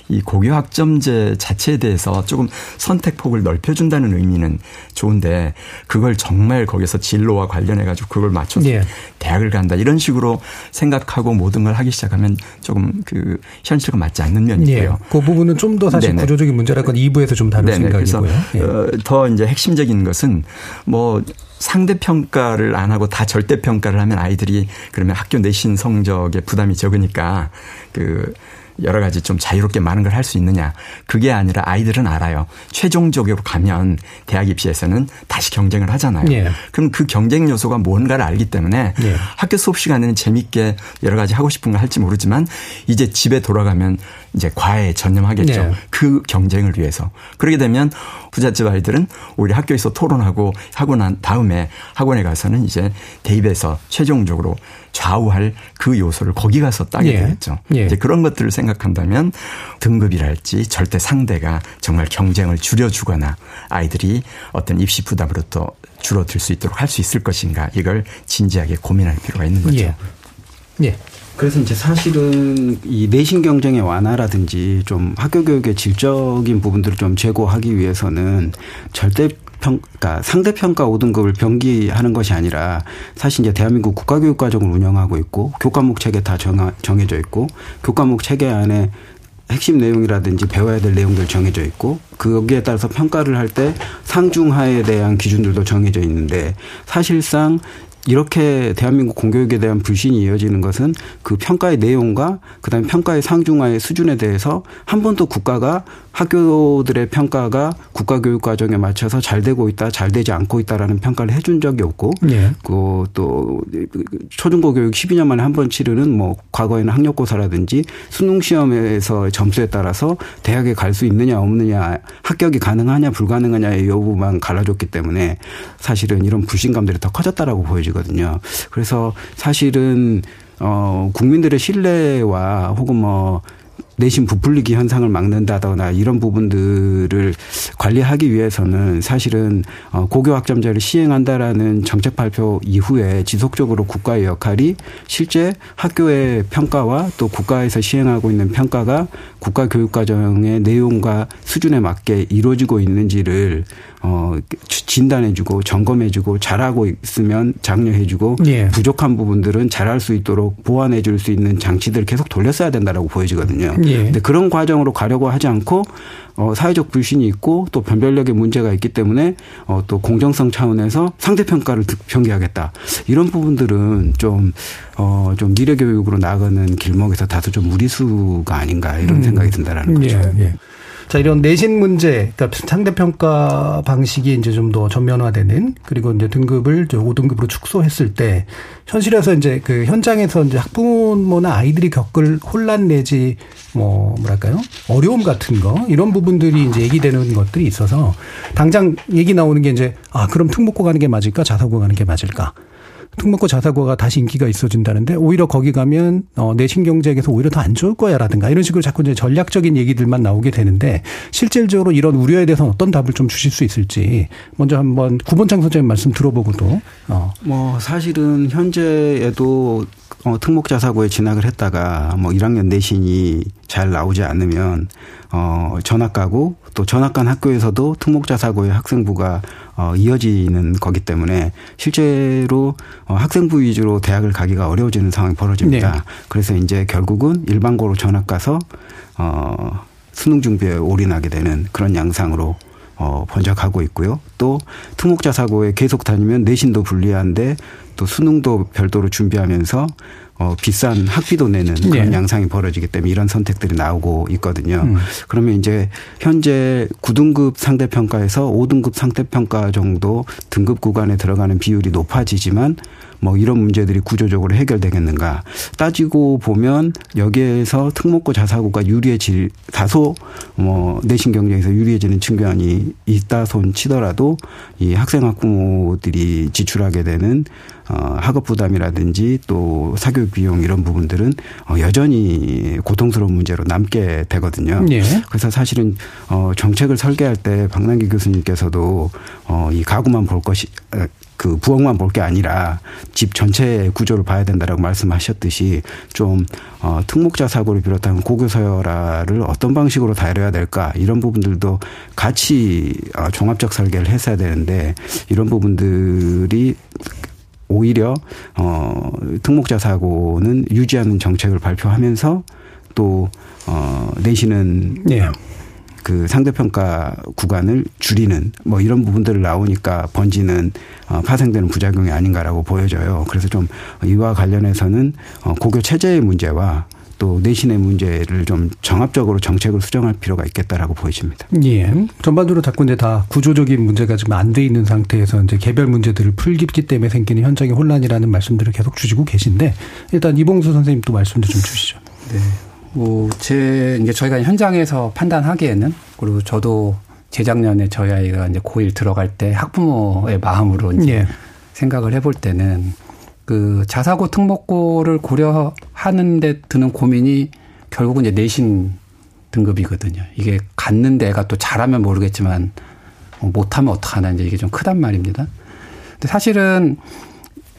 이 고교 학점제 자체에 대해서 조금 선택폭을 넓혀준다는 의미는 좋은데 그걸 정말 거기서 진로와 관련해 가지고 그걸 맞춰서 예. 대학을 간다 이런 식으로 생각하고 모든 걸 하기 시작하면 조금 그 현실과 맞지 않는 면이 있고요. 예. 그 부분은 좀 더 사실 네네. 구조적인 문제랄 건 2부에서 좀 다룰 네네. 생각이고요. 그래서 예. 어, 더 이제 핵심적인 것은 뭐 상대 평가를 안 하고 다 절대 평가를 하면 아이들이 그러면 학교 내신 성적에 부담이 적으니까 그 여러 가지 좀 자유롭게 많은 걸 할 수 있느냐. 그게 아니라 아이들은 알아요. 최종적으로 가면 대학 입시에서는 다시 경쟁을 하잖아요. 예. 그럼 그 경쟁 요소가 뭔가를 알기 때문에 예. 학교 수업 시간에는 재밌게 여러 가지 하고 싶은 거 할지 모르지만 이제 집에 돌아가면 이제 과외에 전념하겠죠. 예. 그 경쟁을 위해서. 그러게 되면 부잣집 아이들은 오히려 학교에서 토론하고 하고 난 다음에 학원에 가서는 이제 대입에서 최종적으로 좌우할 그 요소를 거기 가서 따게 예. 되겠죠. 예. 이제 그런 것들을 생각한다면 등급이랄지 절대 상대가 정말 경쟁을 줄여주거나 아이들이 어떤 입시 부담으로부터 줄어들 수 있도록 할 수 있을 것인가 이걸 진지하게 고민할 필요가 있는 거죠. 예. 예. 그래서 이제 사실은 이 내신 경쟁의 완화라든지 좀 학교 교육의 질적인 부분들을 좀 제고하기 위해서는 절대 평, 그러니까 상대평가 5등급을 병기하는 것이 아니라 사실 이제 대한민국 국가교육과정을 운영하고 있고 교과목 체계 다 정하, 정해져 있고 교과목 체계 안에 핵심 내용이라든지 배워야 될 내용들 정해져 있고 거기에 따라서 평가를 할 때 상중하에 대한 기준들도 정해져 있는데 사실상 이렇게 대한민국 공교육에 대한 불신이 이어지는 것은 그 평가의 내용과 그다음에 평가의 상중하의 수준에 대해서 한 번도 국가가 학교들의 평가가 국가 교육 과정에 맞춰서 잘 되고 있다, 잘 되지 않고 있다라는 평가를 해준 적이 없고, 예. 그또 초중고 교육 12년 만에 한 번 치르는 뭐 과거에는 학력고사라든지 수능 시험에서 점수에 따라서 대학에 갈 수 있느냐 없느냐, 합격이 가능하냐 불가능하냐의 여부만 갈라줬기 때문에 사실은 이런 불신감들이 더 커졌다라고 보여지거든요. 그래서 사실은 어 국민들의 신뢰와 혹은 뭐 내신 부풀리기 현상을 막는다거나 이런 부분들을 관리하기 위해서는 사실은 어, 고교 학점제를 시행한다라는 정책 발표 이후에 지속적으로 국가의 역할이 실제 학교의 평가와 또 국가에서 시행하고 있는 평가가 국가 교육 과정의 내용과 수준에 맞게 이루어지고 있는지를 어 진단해주고 점검해주고 잘하고 있으면 장려해주고 예. 부족한 부분들은 잘할 수 있도록 보완해줄 수 있는 장치들을 계속 돌렸어야 된다라고 보여지거든요. 예. 근데 그런 과정으로 가려고 하지 않고 어 사회적 불신이 있고 또 변별력의 문제가 있기 때문에 어또 공정성 차원에서 상대 평가를 편기하겠다 이런 부분들은 좀 어, 좀 미래 교육으로 나가는 길목에서 다소 좀 무리수가 아닌가 이런 음. 생각이 든다라는 거죠. 예, 예. 자, 이런 내신 문제, 그러니까 상대평가 방식이 이제 좀 더 전면화되는 그리고 이제 등급을 5등급으로 축소했을 때 현실에서 이제 그 현장에서 이제 학부모나 아이들이 겪을 혼란 내지 뭐 뭐랄까요? 어려움 같은 거 이런 부분들이 이제 얘기되는 것들이 있어서 당장 얘기 나오는 게 이제 아, 그럼 특목고 가는 게 맞을까? 자사고 가는 게 맞을까? 특목고 자사고가 다시 인기가 있어진다는데 오히려 거기 가면 어 내신 경쟁에서 오히려 더 안 좋을 거야라든가 이런 식으로 자꾸 이제 전략적인 얘기들만 나오게 되는데 실질적으로 이런 우려에 대해서는 어떤 답을 좀 주실 수 있을지 먼저 한번 구본창 선생님 말씀 들어보고도 어. 뭐 사실은 현재에도 어, 특목자 사고에 진학을 했다가 뭐 1학년 내신이 잘 나오지 않으면 어, 전학 가고 또 전학 간 학교에서도 특목자 사고의 학생부가 어, 이어지는 거기 때문에 실제로 어, 학생부 위주로 대학을 가기가 어려워지는 상황이 벌어집니다. 네. 그래서 이제 결국은 일반고로 전학 가서 어, 수능 준비에 올인하게 되는 그런 양상으로 어, 번쩍하고 있고요. 또 특목자 사고에 계속 다니면 내신도 불리한데 또 수능도 별도로 준비하면서 어, 비싼 학비도 내는 그런 네. 양상이 벌어지기 때문에 이런 선택들이 나오고 있거든요. 음. 그러면 이제 현재 9등급 상대평가에서 5등급 상대평가 정도 등급 구간에 들어가는 비율이 높아지지만 뭐 이런 문제들이 구조적으로 해결되겠는가 따지고 보면 여기에서 특목고 자사고가 유리해질 다소 뭐 내신 경쟁에서 유리해지는 측면이 있다 손 치더라도 이 학생 학부모들이 지출하게 되는 어 학업 부담이라든지 또 사교육 비용 이런 부분들은 어 여전히 고통스러운 문제로 남게 되거든요. 예. 그래서 사실은 어 정책을 설계할 때 박남기 교수님께서도 어이 가구만 볼 것이 그 부엌만 볼 게 아니라 집 전체 구조를 봐야 된다라고 말씀하셨듯이 좀 어, 특목자 사고를 비롯한 고교 서열화를 어떤 방식으로 다뤄야 될까 이런 부분들도 같이 어, 종합적 설계를 했어야 되는데 이런 부분들이 오히려 어 특목자 사고는 유지하는 정책을 발표하면서 또 어, 내신은 네. 그 상대평가 구간을 줄이는 뭐 이런 부분들을 나오니까 번지는 어, 파생되는 부작용이 아닌가라고 보여져요. 그래서 좀 이와 관련해서는 어, 고교 체제의 문제와 또 내신의 문제를 좀 정합적으로 정책을 수정할 필요가 있겠다라고 보여집니다. 예. 전반적으로 자꾸 이제 다 구조적인 문제가 지금 안 돼 있는 상태에서 이제 개별 문제들을 풀기 때문에 생기는 현장의 혼란이라는 말씀들을 계속 주시고 계신데 일단 이봉수 선생님 또 말씀 도 좀 주시죠. 네. 뭐, 제, 이제 저희가 현장에서 판단하기에는, 그리고 저도 재작년에 저희 아이가 이제 고1 들어갈 때 학부모의 마음으로 이제 예. 생각을 해볼 때는 그 자사고 특목고를 고려하는데 드는 고민이 결국은 이제 내신 등급이거든요. 이게 갔는데 애가 또 잘하면 모르겠지만 못하면 어떡하나 이제 이게 좀 크단 말입니다. 근데 사실은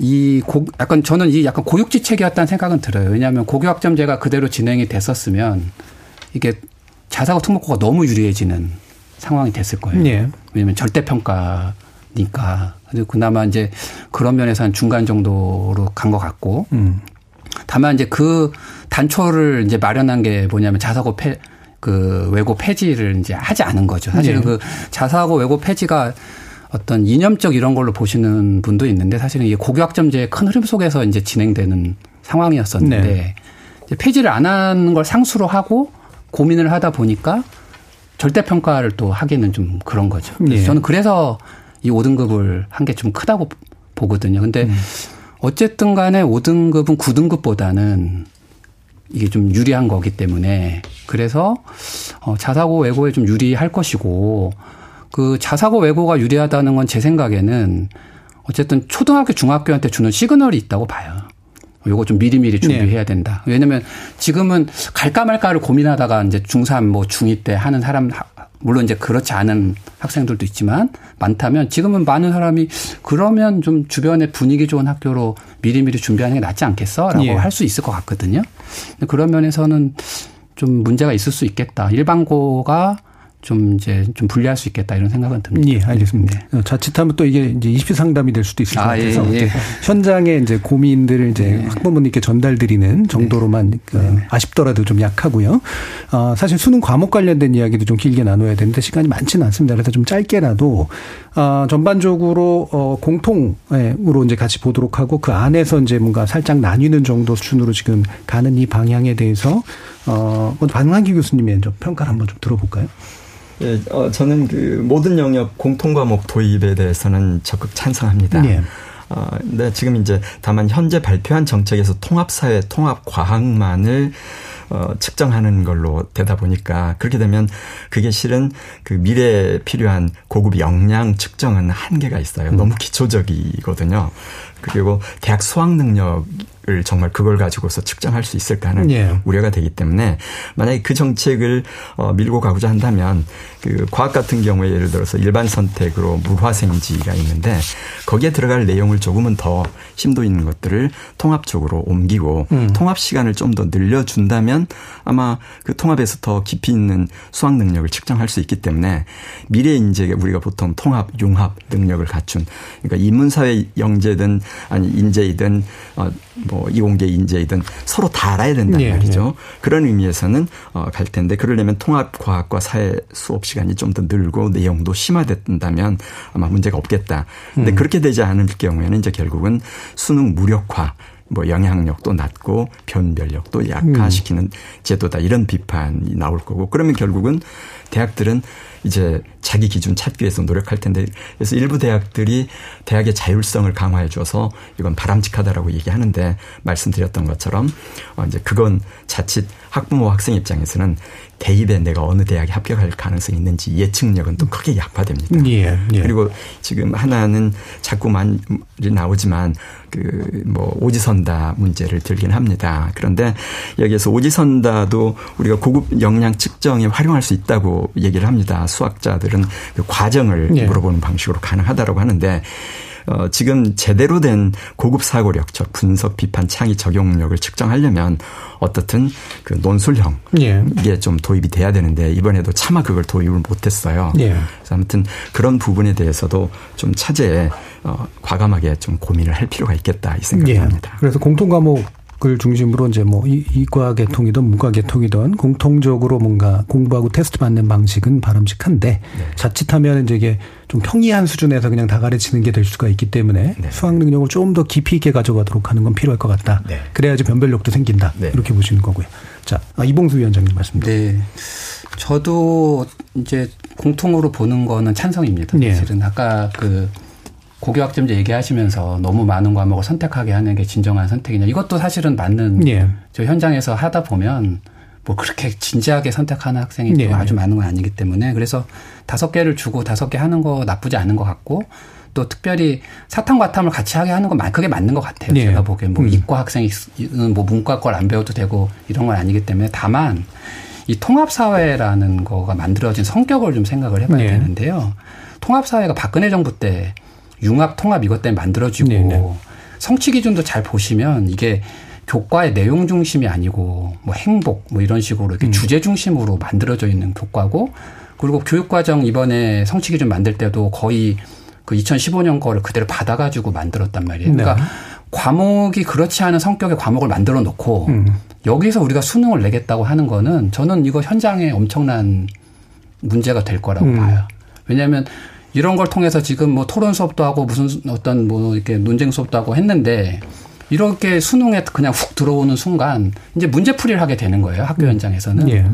이 고, 약간 저는 이 약간 고육지 책이었다는 생각은 들어요. 왜냐하면 고교학점제가 그대로 진행이 됐었으면 이게 자사고 특목고가 너무 유리해지는 상황이 됐을 거예요. 네. 왜냐하면 절대평가니까. 그래서 그나마 이제 그런 면에서는 중간 정도로 간 것 같고. 음. 다만 이제 그 단초를 이제 마련한 게 뭐냐면 자사고 폐, 그 외고 폐지를 이제 하지 않은 거죠. 사실은 네. 그 자사고 외고 폐지가 어떤 이념적 이런 걸로 보시는 분도 있는데 사실은 이게 고교학점제의 큰 흐름 속에서 이제 진행되는 상황이었었는데 네. 이제 폐지를 안 하는 걸 상수로 하고 고민을 하다 보니까 절대 평가를 또 하기는 좀 그런 거죠. 예. 저는 그래서 이 5등급을 한 게 좀 크다고 보거든요. 근데 음. 어쨌든 간에 5등급은 9등급보다는 이게 좀 유리한 거기 때문에 그래서 어 자사고 외고에 좀 유리할 것이고 그 자사고 외고가 유리하다는 건 제 생각에는 어쨌든 초등학교 중학교한테 주는 시그널이 있다고 봐요. 요거 좀 미리미리 준비해야 네. 된다. 왜냐면 지금은 갈까 말까를 고민하다가 이제 중3 뭐 중2 때 하는 사람 물론 이제 그렇지 않은 학생들도 있지만 많다면 지금은 많은 사람이 그러면 좀 주변에 분위기 좋은 학교로 미리미리 준비하는 게 낫지 않겠어라고 예. 할수 있을 것 같거든요. 그런 면에서는 좀 문제가 있을 수 있겠다. 일반고가 좀 이제 좀 분리할 수 있겠다 이런 생각은 듭니다. 예, 알겠습니다. 네. 어, 자칫하면 또 이게 이제 20시 상담이 될 수도 있을 것 아, 예, 같아서 예, 예. 현장에 이제 고민들을 이제 네. 학부모님께 전달드리는 정도로만 네. 그 네. 아쉽더라도 좀 약하고요. 어, 사실 수능 과목 관련된 이야기도 좀 길게 나눠야 되는데 시간이 많지는 않습니다. 그래서 좀 짧게라도 어, 전반적으로 어, 공통으로 이제 같이 보도록 하고 그 안에서 이제 뭔가 살짝 나뉘는 정도 수준으로 지금 가는 이 방향에 대해서 어, 먼저 반환기 교수님의 평가를 한번 좀 들어볼까요? 예, 어, 저는 그 모든 영역 공통 과목 도입에 대해서는 적극 찬성합니다. 예. 어, 근데 지금 이제 다만 현재 발표한 정책에서 통합사회, 통합과학만을 어, 측정하는 걸로 되다 보니까 그렇게 되면 그게 실은 그 미래에 필요한 고급 역량 측정은 한계가 있어요. 음. 너무 기초적이거든요. 그리고 대학 수학 능력 을 정말 그걸 가지고서 측정할 수 있을까 하는 예. 우려가 되기 때문에 만약에 그 정책을 어 밀고 가고자 한다면 그 과학 같은 경우에 예를 들어서 일반 선택으로 물화생지가 있는데 거기에 들어갈 내용을 조금은 더 심도 있는 것들을 통합적으로 옮기고 음. 통합 시간을 좀 더 늘려준다면 아마 그 통합에서 더 깊이 있는 수학 능력을 측정할 수 있기 때문에 미래 인재가 우리가 보통 통합, 융합 능력을 갖춘 그러니까 인문사회 영재든 아니 인재이든 어뭐 이공계 인재이든 서로 다 알아야 된다는 네, 말이죠. 네. 그런 의미에서는 어, 갈 텐데 그러려면 통합 과학과 사회 수업 시간이 좀 더 늘고 내용도 심화된다면 아마 문제가 없겠다. 근데 음. 그렇게 되지 않을 경우에는 이제 결국은 수능 무력화 뭐 영향력도 낮고 변별력도 약화시키는 음. 제도다 이런 비판이 나올 거고 그러면 결국은 대학들은 이제 자기 기준 찾기 위해서 노력할 텐데 그래서 일부 대학들이 대학의 자율성을 강화해 줘서 이건 바람직하다라고 얘기하는데 말씀드렸던 것처럼 어 이제 그건 자칫 학부모 학생 입장에서는 대입에 내가 어느 대학에 합격할 가능성이 있는지 예측력은 또 크게 약화됩니다. 예, 예. 그리고 지금 하나는 자꾸만 나오지만 그 뭐 오지선다 문제를 들긴 합니다. 그런데 여기에서 오지선다도 우리가 고급 역량 측정에 활용할 수 있다고 얘기를 합니다. 수학자들은 그 과정을 예. 물어보는 방식으로 가능하다라고 하는데 어, 지금 제대로 된 고급 사고력, 즉 분석, 비판, 창의, 적용력을 측정하려면 어떻든 그 논술형 예. 이게 좀 도입이 돼야 되는데 이번에도 차마 그걸 도입을 못했어요. 예. 그래서 아무튼 그런 부분에 대해서도 좀 차제에 어, 과감하게 좀 고민을 할 필요가 있겠다 이 생각을 예. 합니다. 그래서 공통 과목 을 중심으로 이제 뭐 이과 계통이든 문과 계통이든 공통적으로 뭔가 공부하고 테스트 받는 방식은 바람직한데 네. 자칫하면 이제 이게 좀 평이한 수준에서 그냥 다 가르치는 게 될 수가 있기 때문에 네. 수학 능력을 좀 더 깊이 있게 가져가도록 하는 건 필요할 것 같다. 네. 그래야지 변별력도 생긴다. 네. 이렇게 보시는 거고요. 자, 아, 이봉수 위원장님 말씀입니다. 네. 저도 이제 공통으로 보는 거는 찬성입니다. 네. 사실은 아까 그 고교학점제 얘기하시면서 너무 많은 과목을 선택하게 하는 게 진정한 선택이냐. 이것도 사실은 맞는 예. 저 현장에서 하다 보면 뭐 그렇게 진지하게 선택하는 학생이 예. 아주 많은 건 아니기 때문에 그래서 다섯 개를 주고 다섯 개 하는 거 나쁘지 않은 것 같고 또 특별히 사탐 과탐을 같이 하게 하는 건 그게 맞는 것 같아요. 예. 제가 보기엔 뭐 음. 이과 학생이 뭐 문과 걸 안 배워도 되고 이런 건 아니기 때문에 다만 이 통합사회라는 거가 만들어진 성격을 좀 생각을 해봐야 예. 되는데요. 통합사회가 박근혜 정부 때 융합 통합 이것 때문에 만들어지고 네네. 성취 기준도 잘 보시면 이게 교과의 내용 중심이 아니고 뭐 행복 뭐 이런 식으로 이렇게 음. 주제 중심으로 만들어져 있는 교과고 그리고 교육과정 이번에 성취 기준 만들 때도 거의 그 2015년 거를 그대로 받아가지고 만들었단 말이에요. 그러니까 네. 과목이 그렇지 않은 성격의 과목을 만들어 놓고 음. 여기서 우리가 수능을 내겠다고 하는 거는 저는 이거 현장에 엄청난 문제가 될 거라고 음. 봐요. 왜냐하면 이런 걸 통해서 지금 뭐 토론 수업도 하고 무슨 어떤 뭐 이렇게 논쟁 수업도 하고 했는데 이렇게 수능에 그냥 훅 들어오는 순간 이제 문제풀이를 하게 되는 거예요. 학교 음. 현장에서는. 예.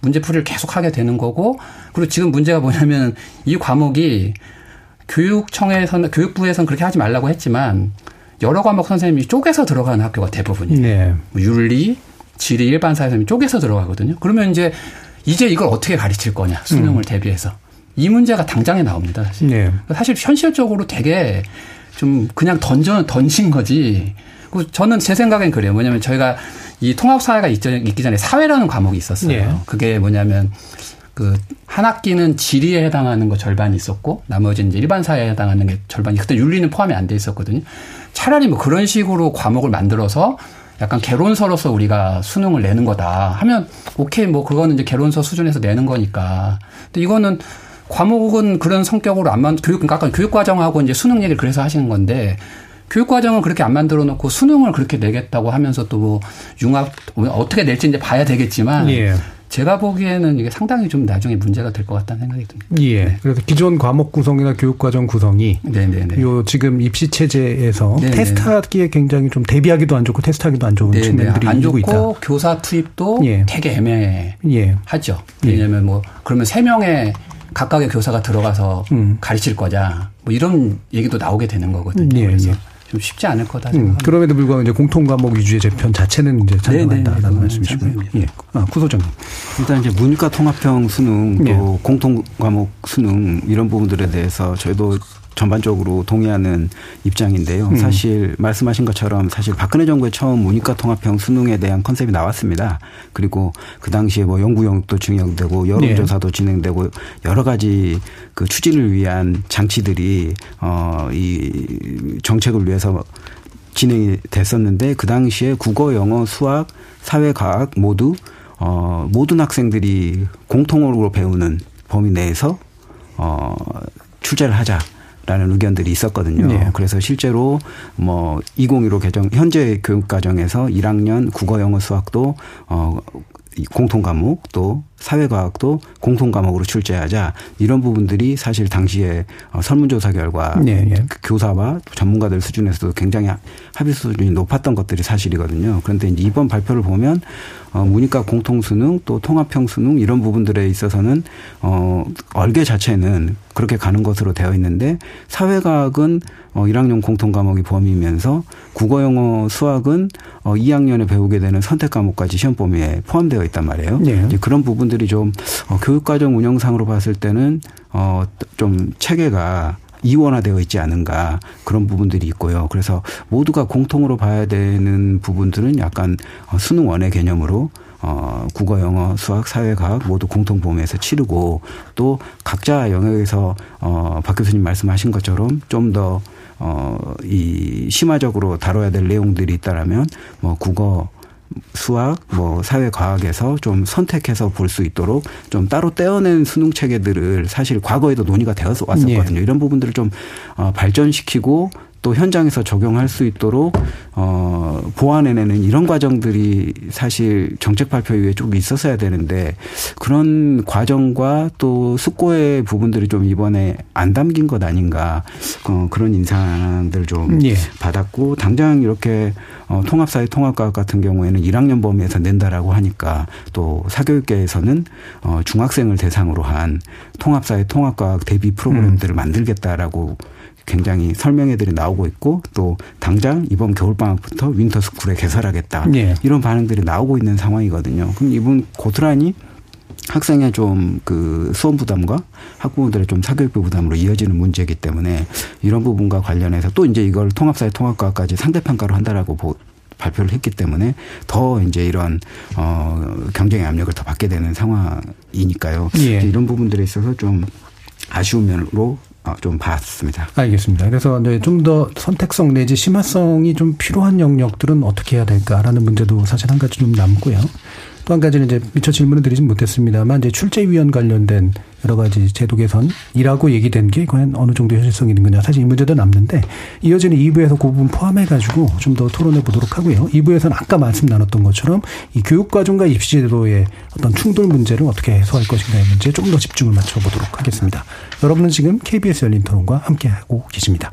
문제풀이를 계속 하게 되는 거고 그리고 지금 문제가 뭐냐면 이 과목이 교육청에서는 교육부에서는 그렇게 하지 말라고 했지만 여러 과목 선생님이 쪼개서 들어가는 학교가 대부분이에요. 네. 뭐 윤리, 지리, 일반사 선생님이 쪼개서 들어가거든요. 그러면 이제 이제 이걸 어떻게 가르칠 거냐 수능을 음. 대비해서 이 문제가 당장에 나옵니다. 사실. 네. 사실 현실적으로 되게 좀 그냥 던져 던진 거지. 저는 제 생각엔 그래요. 뭐냐면 저희가 이 통합사회가 있기 전에 사회라는 과목이 있었어요. 네. 그게 뭐냐면 그 한 학기는 지리에 해당하는 거 절반이 있었고 나머지는 이제 일반 사회에 해당하는 게 절반이 그때 윤리는 포함이 안 돼 있었거든요. 차라리 뭐 그런 식으로 과목을 만들어서 약간 개론서로서 우리가 수능을 내는 거다 하면 오케이 뭐 그거는 이제 개론서 수준에서 내는 거니까. 근데 이거는 과목은 그런 성격으로 안 만, 교육, 그러니까 교육과정하고 이제 수능 얘기를 그래서 하시는 건데, 교육과정을 그렇게 안 만들어 놓고 수능을 그렇게 내겠다고 하면서 또 뭐 융합, 어떻게 낼지 이제 봐야 되겠지만, 예. 제가 보기에는 이게 상당히 좀 나중에 문제가 될 것 같다는 생각이 듭니다. 예. 네. 그래서 기존 과목 구성이나 교육과정 구성이 네네네. 요 지금 입시 체제에서 네네. 테스트하기에 굉장히 좀 대비하기도 안 좋고 테스트하기도 안 좋은 네네. 측면들이 안 좋고 있다. 교사 투입도 예. 되게 애매하죠. 예. 왜냐하면 뭐 그러면 세 명의 각각의 교사가 들어가서 음. 가르칠 거냐 뭐 이런 얘기도 나오게 되는 거거든요. 예, 그래서 예. 좀 쉽지 않을 거다 음, 그럼에도 불구하고 이제 공통 과목 위주의 재편 자체는 이제 찬성한다라는 네, 네, 네. 말씀이시고요. 예. 아, 구소장님. 일단 이제 문과 통합형 수능 또 예. 공통 과목 수능 이런 부분들에 대해서 저희도 전반적으로 동의하는 입장인데요. 음. 사실 말씀하신 것처럼 사실 박근혜 정부에 처음 문이과 통합형 수능에 대한 컨셉이 나왔습니다. 그리고 그 당시에 뭐 연구 영역도 진행되고 여론조사도 네. 진행되고 여러 가지 그 추진을 위한 장치들이 어이 정책을 위해서 진행이 됐었는데 그 당시에 국어, 영어, 수학, 사회 과학 모두 어 모든 학생들이 공통으로 배우는 범위 내에서 어 출제를 하자. 라는 의견들이 있었거든요. 네. 그래서 실제로 뭐 2015 개정 현재 교육 과정에서 1학년 국어 영어 수학도 어 공통 과목 또 사회과학도 공통 과목으로 출제하자 이런 부분들이 사실 당시에 어, 설문조사 결과 네, 네. 교사와 전문가들 수준에서도 굉장히 합의 수준이 높았던 것들이 사실이거든요. 그런데 이번 발표를 보면 어, 문이과 공통 수능 또 통합형 수능 이런 부분들에 있어서는 어 얼개 자체는 그렇게 가는 것으로 되어 있는데 사회과학은 어 1학년 공통 과목이 범위면서 국어 영어 수학은 어 2학년에 배우게 되는 선택 과목까지 시험 범위에 포함되어 있단 말이에요. 네. 그런 부분 들이 좀 어, 교육과정 운영상으로 봤을 때는 어 좀 체계가 이원화되어 있지 않은가 그런 부분들이 있고요. 그래서 모두가 공통으로 봐야 되는 부분들은 약간 어, 수능 원의 개념으로 어, 국어, 영어, 수학, 사회과학 모두 공통 범위에서 치르고 또 각자 영역에서 어, 박 교수님 말씀하신 것처럼 좀더 어, 이 심화적으로 다뤄야 될 내용들이 있다라면 뭐 국어, 수학, 뭐 사회 과학에서 좀 선택해서 볼 수 있도록 좀 따로 떼어낸 수능 체계들을 사실 과거에도 논의가 되어서 왔었거든요. 예. 이런 부분들을 좀 어, 발전시키고 또 현장에서 적용할 수 있도록 어 보완해내는 이런 과정들이 사실 정책 발표 이후에 좀 있었어야 되는데 그런 과정과 또 숙고의 부분들이 좀 이번에 안 담긴 것 아닌가 어 그런 인상들 좀 예. 받았고 당장 이렇게 어 통합사회 통합과학 같은 경우에는 1학년 범위에서 낸다라고 하니까 또 사교육계에서는 어 중학생을 대상으로 한 통합사회 통합과학 대비 프로그램들을 음. 만들겠다라고 굉장히 설명회들이 나오고 있고 또 당장 이번 겨울방학부터 윈터스쿨에 개설하겠다. 예. 이런 반응들이 나오고 있는 상황이거든요. 그럼 이분 고스란히 학생의 좀 그 수험 부담과 학부모들의 좀 사교육비 부담으로 이어지는 문제이기 때문에 이런 부분과 관련해서 또 이제 이걸 통합사회 통합과까지 상대평가로 한다라고 보, 발표를 했기 때문에 더 이제 이런 어 경쟁의 압력을 더 받게 되는 상황이니까요. 예. 이런 부분들에 있어서 좀 아쉬운 면으로 어, 좀 봤습니다. 알겠습니다. 그래서 좀더 선택성 내지 심화성이 좀 필요한 영역들은 어떻게 해야 될까라는 문제도 사실 한 가지 좀 남고요. 또 한 가지는 이제 미처 질문을 드리진 못했습니다만 이제 출제위원 관련된 여러 가지 제도 개선이라고 얘기된 게 과연 어느 정도 현실성이 있는 거냐 사실 이 문제도 남는데 이어지는 2부에서 그 부분 포함해 가지고 좀 더 토론해 보도록 하고요. 2부에서는 아까 말씀 나눴던 것처럼 이 교육과정과 입시제도의 어떤 충돌 문제를 어떻게 해소할 것인가의 문제에 조금 더 집중을 맞춰 보도록 하겠습니다. 여러분은 지금 KBS 열린 토론과 함께하고 계십니다.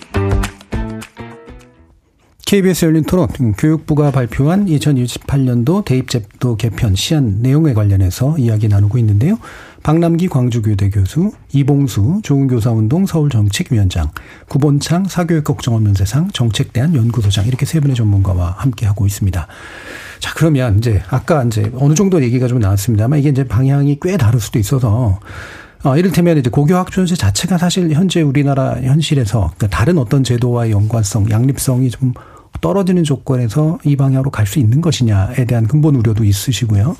KBS 열린 토론 음, 교육부가 발표한 2028년도 대입제도 개편 시한 내용에 관련해서 이야기 나누고 있는데요. 박남기 광주교대 교수, 이봉수 좋은교사운동 서울정책위원장, 구본창 사교육걱정원면세상 정책대안 연구소장 이렇게 세 분의 전문가와 함께 하고 있습니다. 자 그러면 이제 아까 이제 어느 정도 얘기가 좀 나왔습니다만 이게 이제 방향이 꽤 다를 수도 있어서 어, 이를테면 이제 고교학점제 자체가 사실 현재 우리나라 현실에서 그러니까 다른 어떤 제도와의 연관성, 양립성이 좀 떨어지는 조건에서 이 방향으로 갈 수 있는 것이냐에 대한 근본 우려도 있으시고요.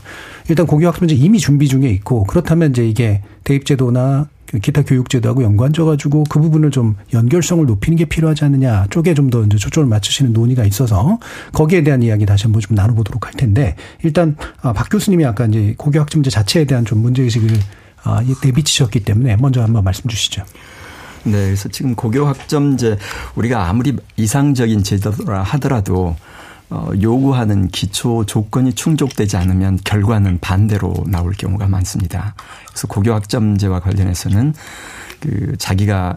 일단 고교학점제 이미 준비 중에 있고 그렇다면 이제 이게 대입제도나 그 기타 교육제도하고 연관져 가지고 그 부분을 좀 연결성을 높이는 게 필요하지 않느냐 쪽에 좀 더 이제 초점을 맞추시는 논의가 있어서 거기에 대한 이야기 다시 한번 좀 나눠보도록 할 텐데 일단 아, 박 교수님이 아까 이제 고교학점제 자체에 대한 좀 문제의식을 아, 내비치셨기 때문에 먼저 한번 말씀 주시죠. 네, 그래서 지금 고교 학점제 우리가 아무리 이상적인 제도라 하더라도 어, 요구하는 기초 조건이 충족되지 않으면 결과는 반대로 나올 경우가 많습니다. 그래서 고교 학점제와 관련해서는 그 자기가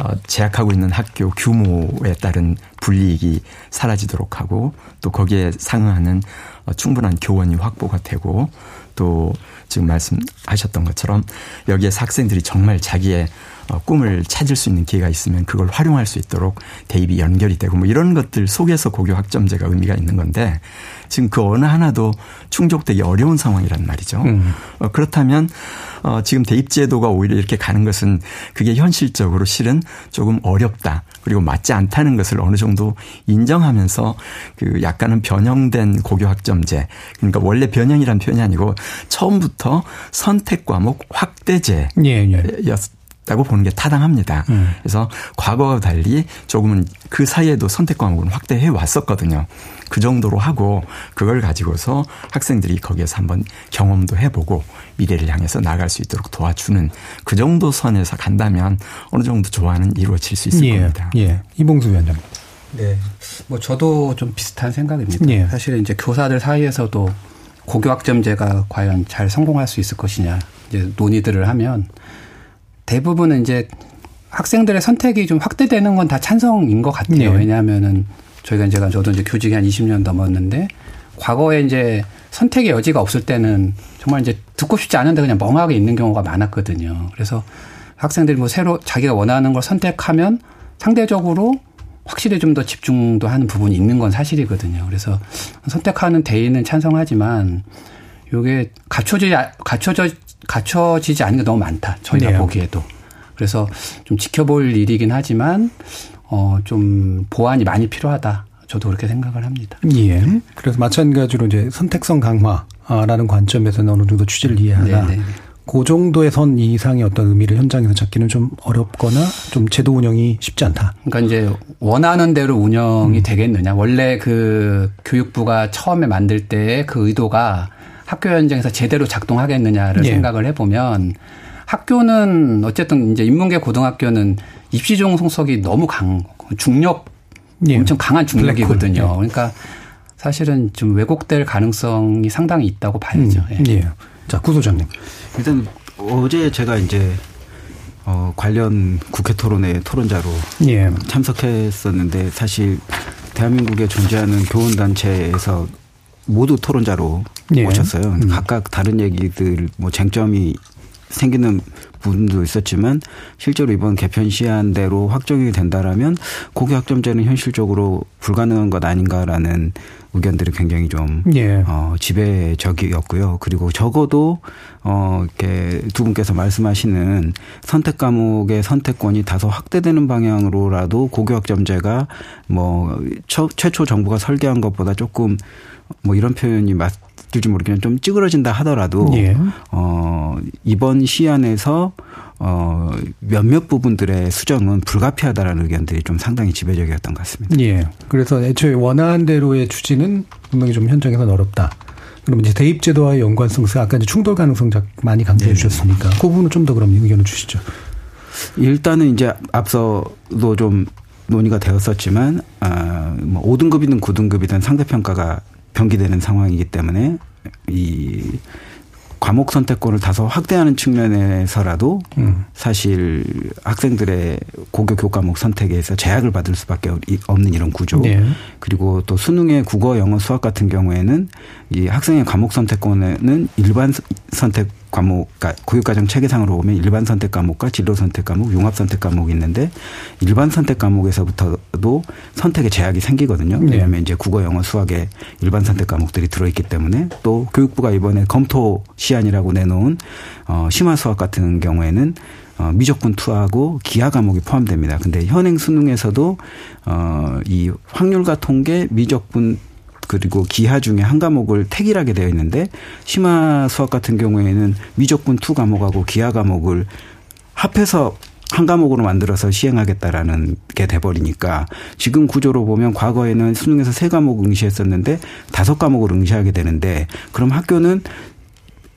어, 재학하고 있는 학교 규모에 따른 불이익이 사라지도록 하고 또 거기에 상응하는 어, 충분한 교원이 확보가 되고 또 지금 말씀하셨던 것처럼 여기에서 학생들이 정말 자기의 어, 꿈을 찾을 수 있는 기회가 있으면 그걸 활용할 수 있도록 대입이 연결이 되고 뭐 이런 것들 속에서 고교 학점제가 의미가 있는 건데 지금 그 어느 하나도 충족되기 어려운 상황이란 말이죠. 음. 어, 그렇다면 어, 지금 대입 제도가 오히려 이렇게 가는 것은 그게 현실적으로 실은 조금 어렵다. 그리고 맞지 않다는 것을 어느 정도 인정하면서 그 약간은 변형된 고교 학점제. 그러니까 원래 변형이란 표현이 아니고 처음부터 선택 과목 확대제. 예, 예. 다고 보는 게 타당합니다. 음. 그래서 과거와 달리 조금은 그 사이에도 선택 과목은 확대해 왔었거든요. 그 정도로 하고 그걸 가지고서 학생들이 거기에서 한번 경험도 해보고 미래를 향해서 나갈 수 있도록 도와주는 그 정도 선에서 간다면 어느 정도 조화는 이루어질 수 있을 예, 겁니다. 예. 이봉수 위원장. 네. 뭐 저도 좀 비슷한 생각입니다. 예. 사실은 이제 교사들 사이에서도 고교학점제가 과연 잘 성공할 수 있을 것이냐 이제 논의들을 하면 대부분은 이제 학생들의 선택이 좀 확대되는 건 다 찬성인 것 같아요. 네. 왜냐하면은 저희가 이제 저도 이제 교직이 한 20년 넘었는데 과거에 이제 선택의 여지가 없을 때는 정말 이제 듣고 싶지 않은데 그냥 멍하게 있는 경우가 많았거든요. 그래서 학생들이 뭐 새로 자기가 원하는 걸 선택하면 상대적으로 확실히 좀 더 집중도 하는 부분이 있는 건 사실이거든요. 그래서 선택하는 대의는 찬성하지만 요게 갖춰지지, 갖춰져, 갖춰지지 않은 게 너무 많다. 저희가 네. 보기에도. 그래서 좀 지켜볼 일이긴 하지만, 어, 좀 보완이 많이 필요하다. 저도 그렇게 생각을 합니다. 예. 그래서 마찬가지로 이제 선택성 강화라는 관점에서는 어느 정도 취지를 이해하나 네, 네. 그 정도의 선 이상의 어떤 의미를 현장에서 찾기는 좀 어렵거나 좀 제도 운영이 쉽지 않다. 그러니까 이제 원하는 대로 운영이 음. 되겠느냐. 원래 그 교육부가 처음에 만들 때 그 의도가 학교 현장에서 제대로 작동하겠느냐를 예. 생각을 해보면 학교는 어쨌든 이제 인문계 고등학교는 입시 종 속이 너무 강, 중력, 예. 엄청 강한 중력이거든요. 블랙홀, 그러니까 사실은 좀 왜곡될 가능성이 상당히 있다고 봐야죠. 음, 예. 자, 구소장님. 일단 어제 제가 이제 어 관련 국회 토론회 토론자로 예. 참석했었는데 사실 대한민국에 존재하는 교원 단체에서 모두 토론자로 예. 오셨어요. 음. 각각 다른 얘기들 뭐 쟁점이 생기는 부분도 있었지만 실제로 이번 개편 시한대로 확정이 된다라면 고교 학점제는 현실적으로 불가능한 것 아닌가라는 의견들이 굉장히 좀 예. 어, 지배적이었고요. 그리고 적어도 어 이렇게 두 분께서 말씀하시는 선택 과목의 선택권이 다소 확대되는 방향으로라도 고교 학점제가 뭐 처, 최초 정부가 설계한 것보다 조금 뭐 이런 표현이 맞을지 모르겠지만 좀 찌그러진다 하더라도 예. 어 이번 시안에서 어, 몇몇 부분들의 수정은 불가피하다라는 의견들이 좀 상당히 지배적이었던 것 같습니다. 예. 그래서 애초에 원하는 대로의 추진은 분명히 좀 현장에서는 어렵다. 그럼 이제 대입제도와의 연관성, 아까 이제 충돌 가능성 많이 강조해 주셨으니까 그 부분은 좀더 그럼 의견을 주시죠. 일단은 이제 앞서도 좀 논의가 되었었지만 아뭐 5등급이든 9등급이든 상대평가가 변기되는 상황이기 때문에 이 과목 선택권을 다소 확대하는 측면에서라도 음. 사실 학생들의 고교 교과목 선택에서 제약을 받을 수밖에 없는 이런 구조. 네. 그리고 또 수능의 국어, 영어, 수학 같은 경우에는 이 학생의 과목 선택권에는 일반 선택 과목, 그러니까 교육과정 체계상으로 보면 일반 선택 과목과 진로 선택 과목, 융합 선택 과목이 있는데 일반 선택 과목에서부터도 선택의 제약이 생기거든요. 네. 왜냐하면 네. 이제 국어, 영어, 수학에 일반 선택 과목들이 들어있기 때문에 또 교육부가 이번에 검토 시안이라고 내놓은 어, 심화 수학 같은 경우에는 어, 미적분 투하고 기하 과목이 포함됩니다. 근데 현행 수능에서도 어, 이 확률과 통계, 미적분 그리고 기하 중에 한 과목을 택일하게 되어 있는데 심화 수학 같은 경우에는 미적분 투 과목하고 기하 과목을 합해서 한 과목으로 만들어서 시행하겠다라는 게 돼버리니까 지금 구조로 보면 과거에는 수능에서 세 과목 응시했었는데 다섯 과목을 응시하게 되는데 그럼 학교는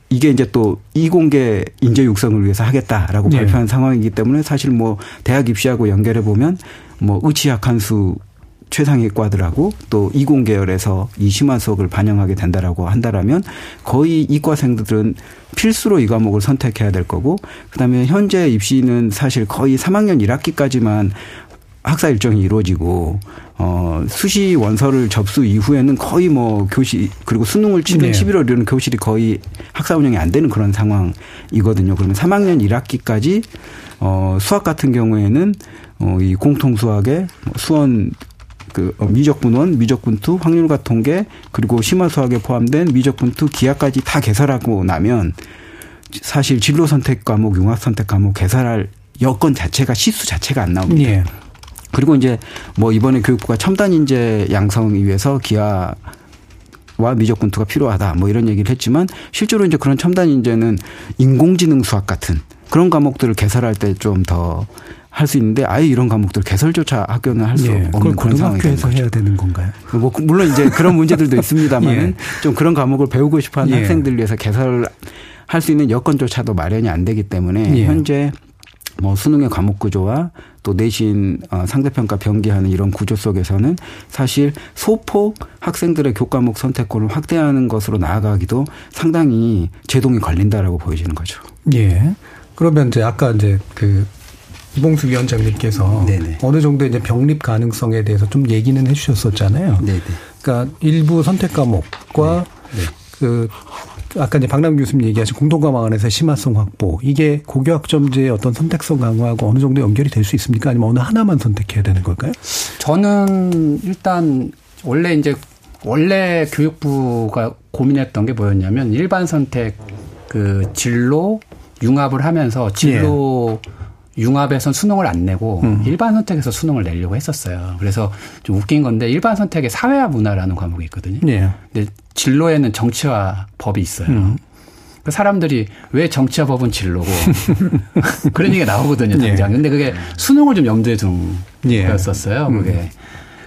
이게 이제 또 이공계 인재 육성을 위해서 하겠다라고 네. 발표한 상황이기 때문에 사실 뭐 대학 입시하고 연결해 보면 뭐 의치학 한수 최상위 과들하고 또 이공 계열에서 이 심화 수업을 반영하게 된다라고 한다라면 거의 이과생들은 필수로 이 과목을 선택해야 될 거고 그다음에 현재 입시는 사실 거의 3학년 1학기까지만 학사 일정이 이루어지고 어 수시 원서를 접수 이후에는 거의 뭐 교실 그리고 수능을 치는 네. 11월 이런 교실이 거의 학사 운영이 안 되는 그런 상황이거든요. 그러면 3학년 1학기까지 어 수학 같은 경우에는 어이 공통 수학의 뭐 수원 그 어, 미적분원, 미적분투, 확률과 통계 그리고 심화 수학에 포함된 미적분투 기하까지 다 개설하고 나면 사실 진로 선택 과목, 융합 선택 과목 개설할 여건 자체가 시수 자체가 안 나옵니다. 예. 그리고 이제 뭐 이번에 교육부가 첨단 인재 양성 위해서 기하 와 미적분투가 필요하다 뭐 이런 얘기를 했지만 실제로 이제 그런 첨단 인재는 인공지능 수학 같은 그런 과목들을 개설할 때 좀 더 할 수 있는데 아예 이런 과목들 개설조차 학교는 할수 예, 없는 그런 상황에서 해야 되는 건가요? 뭐 물론 이제 그런 문제들도 있습니다만 예. 좀 그런 과목을 배우고 싶어하는 예. 학생들 위해서 개설 할 수 있는 여건조차도 마련이 안 되기 때문에 예. 현재 뭐 수능의 과목 구조와 또 내신 어, 상대평가 변기하는 이런 구조 속에서는 사실 소폭 학생들의 교과목 선택권을 확대하는 것으로 나아가기도 상당히 제동이 걸린다라고 보여지는 거죠. 예. 그러면 이제 아까 이제 그 이봉수 위원장님께서 네네. 어느 정도 이제 병립 가능성에 대해서 좀 얘기는 해주셨었잖아요. 네네. 그러니까 일부 선택 과목과 네. 네. 그 아까 이제 박남 교수님 얘기하신 공동과목 안에서 심화성 확보 이게 고교학점제의 어떤 선택성 강화하고 어느 정도 연결이 될 수 있습니까? 아니면 어느 하나만 선택해야 되는 걸까요? 저는 일단 원래 이제 원래 교육부가 고민했던 게 뭐였냐면 일반 선택 그 진로 융합을 하면서 진로 예. 융합에선 수능을 안 내고 음. 일반 선택에서 수능을 내려고 했었어요. 그래서 좀 웃긴 건데 일반 선택에 사회와 문화라는 과목이 있거든요. 네. 근데 진로에는 정치와 법이 있어요. 음. 그 사람들이 왜 정치와 법은 진로고 그런 얘기가 나오거든요, 당장. 네. 근데 그게 수능을 좀 염두에 둔 예. 거였었어요, 그게. 음.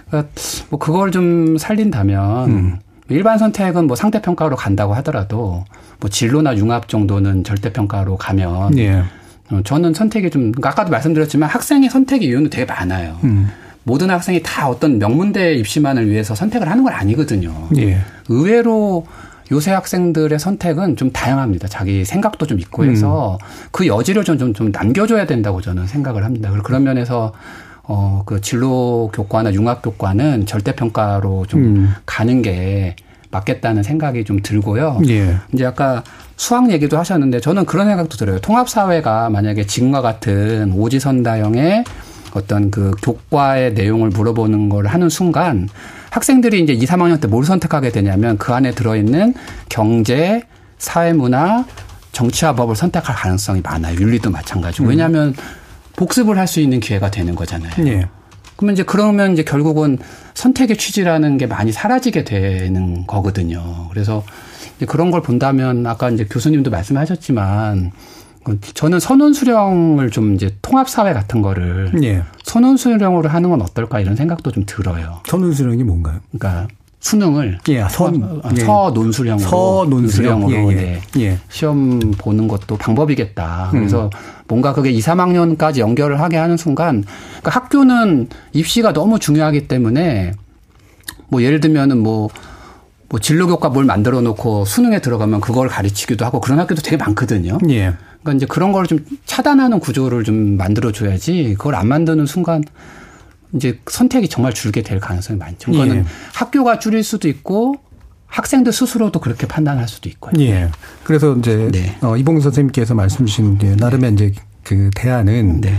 그러니까 뭐 그걸 좀 살린다면 음. 일반 선택은 뭐 상대 평가로 간다고 하더라도 뭐 진로나 융합 정도는 절대 평가로 가면 예. 어, 저는 선택이 좀 그러니까 아까도 말씀드렸지만 학생의 선택의 이유는 되게 많아요. 음. 모든 학생이 다 어떤 명문대 입시만을 위해서 선택을 하는 건 아니거든요. 예. 의외로 요새 학생들의 선택은 좀 다양합니다. 자기 생각도 좀 있고 해서 음. 그 여지를 좀, 좀, 좀 남겨줘야 된다고 저는 생각을 합니다. 그런 면에서 어, 그 진로 교과나 융합 교과는 절대 평가로 좀 음. 가는 게 맞겠다는 생각이 좀 들고요. 예. 이제 아까 수학 얘기도 하셨는데 저는 그런 생각도 들어요. 통합 사회가 만약에 지금과 같은 오지선다형의 어떤 그 교과의 내용을 물어보는 걸 하는 순간 학생들이 이제 2, 3학년 때 뭘 선택하게 되냐면 그 안에 들어있는 경제, 사회문화, 정치와 법을 선택할 가능성이 많아요. 윤리도 마찬가지고. 음. 왜냐하면 복습을 할 수 있는 기회가 되는 거잖아요. 예. 그러면 이제 그러면 이제 결국은 선택의 취지라는 게 많이 사라지게 되는 거거든요. 그래서 그런 걸 본다면 아까 이제 교수님도 말씀하셨지만 저는 선원 수령을 좀 이제 통합 사회 같은 거를 예. 선원 수령으로 하는 건 어떨까 이런 생각도 좀 들어요. 선원 수령이 뭔가요? 그러니까 수능을 예, 선, 예. 서논수령으로 서논수령으로 예, 예. 예. 시험 보는 것도 방법이겠다. 음. 그래서 뭔가 그게 2, 3학년까지 연결을 하게 하는 순간 그러니까 학교는 입시가 너무 중요하기 때문에 뭐 예를 들면은 뭐뭐 진로 교과 뭘 만들어 놓고 수능에 들어가면 그걸 가르치기도 하고 그런 학교도 되게 많거든요. 예. 그러니까 이제 그런 걸 좀 차단하는 구조를 좀 만들어 줘야지 그걸 안 만드는 순간 이제 선택이 정말 줄게 될 가능성이 많죠. 그거는 예. 학교가 줄일 수도 있고 학생들 스스로도 그렇게 판단할 수도 있고요. 예. 그래서 이제 네. 어, 이봉규 선생님께서 말씀 주신 나름의 네. 이제 그 대안은 네.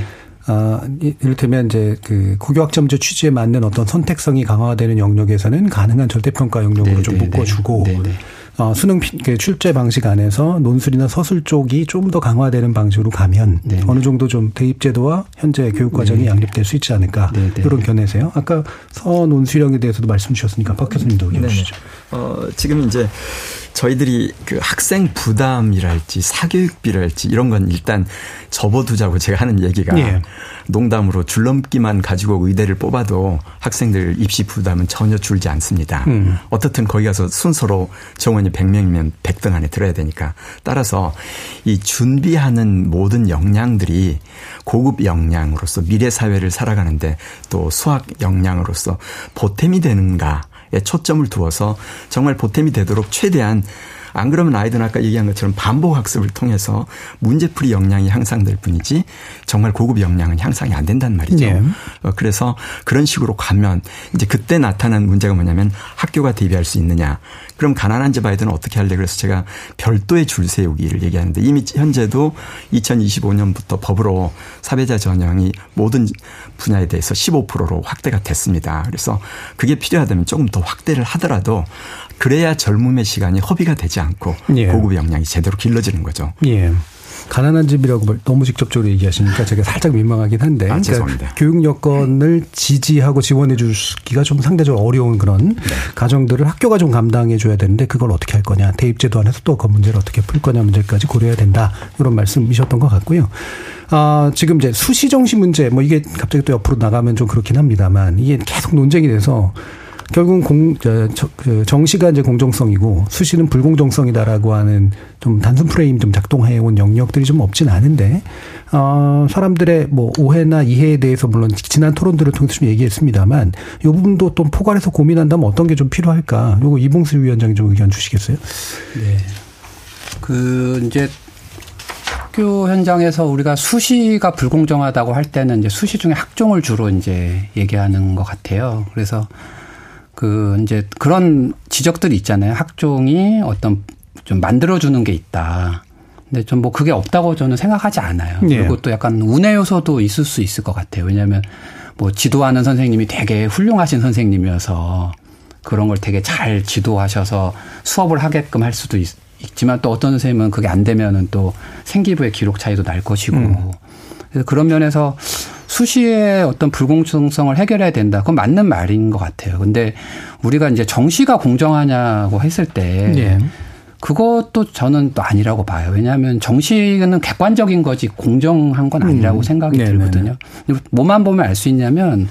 어, 이를테면 이제 그 고교학점제 취지에 맞는 어떤 선택성이 강화되는 영역에서는 가능한 절대평가 영역으로 네좀 네, 네. 묶어주고 네네. 어, 수능 그 출제 방식 안에서 논술이나 서술 쪽이 좀 더 강화되는 방식으로 가면 네네. 어느 정도 좀 대입 제도와 현재 교육 과정이 네. 양립될 수 있지 않을까 네네. 이런 견해세요. 아까 서논술형에 대해서도 말씀 주셨으니까 박 교수님도 의견 주시죠. 어, 지금 이제 저희들이 그 학생 부담이랄지 사교육비랄지 이런 건 일단 접어두자고 제가 하는 얘기가 예. 농담으로 줄넘기만 가지고 의대를 뽑아도 학생들 입시 부담은 전혀 줄지 않습니다. 음. 어떻든 거기 가서 순서로 정원이 100명이면 100등 안에 들어야 되니까 따라서 이 준비하는 모든 역량들이 고급 역량으로서 미래 사회를 살아가는데 또 수학 역량으로서 보탬이 되는가 초점을 두어서 정말 보탬이 되도록 최대한 안 그러면 아이들은 아까 얘기한 것처럼 반복 학습을 통해서 문제풀이 역량이 향상될 뿐이지 정말 고급 역량은 향상이 안 된단 말이죠. 네. 그래서 그런 식으로 가면 이제 그때 나타난 문제가 뭐냐면 학교가 대비할 수 있느냐. 그럼 가난한 집 아이들은 어떻게 할래? 그래서 제가 별도의 줄 세우기를 얘기하는데 이미 현재도 2025년부터 법으로 사회자 전형이 모든 분야에 대해서 15%로 확대가 됐습니다. 그래서 그게 필요하다면 조금 더 확대를 하더라도 그래야 젊음의 시간이 허비가 되지 않고 예. 고급 역량이 제대로 길러지는 거죠. 예. 가난한 집이라고 너무 직접적으로 얘기하시니까 제가 살짝 민망하긴 한데 아, 그러니까 교육 여건을 지지하고 지원해 주기가 좀 상대적으로 어려운 그런 네. 가정들을 학교가 좀 감당해 줘야 되는데 그걸 어떻게 할 거냐 대입제도 안에서 또 그 문제를 어떻게 풀 거냐 문제까지 고려해야 된다 이런 말씀이셨던 것 같고요. 아, 지금 이제 수시 정시 문제 뭐 이게 갑자기 또 옆으로 나가면 좀 그렇긴 합니다만 이게 계속 논쟁이 돼서 결국은 공, 저, 저, 그 정시가 이제 공정성이고 수시는 불공정성이다라고 하는 좀 단순 프레임 좀 작동해 온 영역들이 좀 없진 않은데, 어, 사람들의 뭐 오해나 이해에 대해서 물론 지난 토론들을 통해서 좀 얘기했습니다만, 이 부분도 또 포괄해서 고민한다면 어떤 게 좀 필요할까? 요거 이봉수 위원장이 좀 의견 주시겠어요? 네. 그, 이제 학교 현장에서 우리가 수시가 불공정하다고 할 때는 이제 수시 중에 학종을 주로 이제 얘기하는 것 같아요. 그래서 그 이제 그런 지적들이 있잖아요. 학종이 어떤 좀 만들어주는 게 있다. 근데 좀 뭐 그게 없다고 저는 생각하지 않아요. 네. 그리고 또 약간 운의 요소도 있을 수 있을 것 같아요. 왜냐하면 뭐 지도하는 선생님이 되게 훌륭하신 선생님이어서 그런 걸 되게 잘 지도하셔서 수업을 하게끔 할 수도 있, 지만또 어떤 선생님은 그게 안 되면은 또 생기부의 기록 차이도 날 것이고 음. 그래서 그런 면에서 수시의 어떤 불공정성을 해결해야 된다. 그건 맞는 말인 것 같아요. 근데 우리가 이제 정시가 공정하냐고 했을 때 네. 그것도 저는 또 아니라고 봐요. 왜냐하면 정시는 객관적인 거지 공정한 건 아니라고 음. 생각이 네네. 들거든요. 뭐만 보면 알 수 있냐면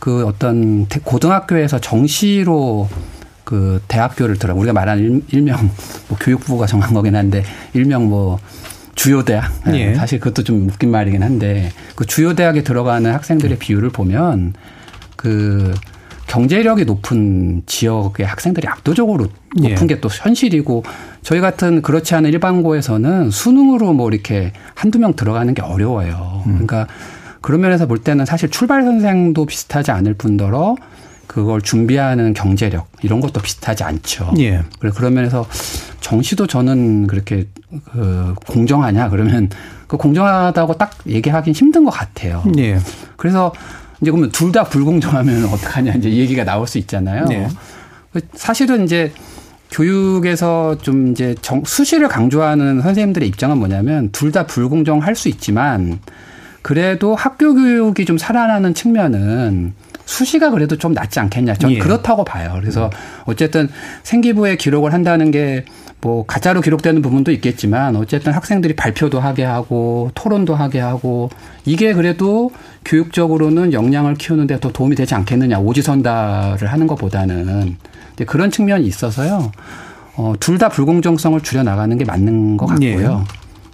그 어떤 고등학교에서 정시로 그 대학교를 들어 우리가 말하는 일명 뭐 교육부가 정한 거긴 한데 일명 뭐 주요 대학. 네, 예. 사실 그것도 좀 웃긴 말이긴 한데 그 주요 대학에 들어가는 학생들의 비율을 보면 그 경제력이 높은 지역의 학생들이 압도적으로 높은 예. 게또 현실이고 저희 같은 그렇지 않은 일반고에서는 수능으로 뭐 이렇게 한두 명 들어가는 게 어려워요. 음. 그러니까 그런 면에서 볼 때는 사실 출발 선생도 비슷하지 않을 뿐더러 그걸 준비하는 경제력 이런 것도 비슷하지 않죠. 예. 그래 그런 면에서 정시도 저는 그렇게 그 공정하냐 그러면 그 공정하다고 딱 얘기하긴 힘든 것 같아요. 예. 그래서 이제 그러면 둘 다 불공정하면 어떡하냐 이제 얘기가 나올 수 있잖아요. 예. 사실은 이제 교육에서 좀 이제 정, 수시를 강조하는 선생님들의 입장은 뭐냐면 둘 다 불공정할 수 있지만 그래도 학교 교육이 좀 살아나는 측면은 수시가 그래도 좀 낫지 않겠냐. 저는 예. 그렇다고 봐요. 그래서 어쨌든 생기부에 기록을 한다는 게 뭐 가짜로 기록되는 부분도 있겠지만 어쨌든 학생들이 발표도 하게 하고 토론도 하게 하고 이게 그래도 교육적으로는 역량을 키우는데 더 도움이 되지 않겠느냐 오지선다를 하는 것보다는 그런 측면이 있어서요. 어, 둘 다 불공정성을 줄여 나가는 게 맞는 것 같고요.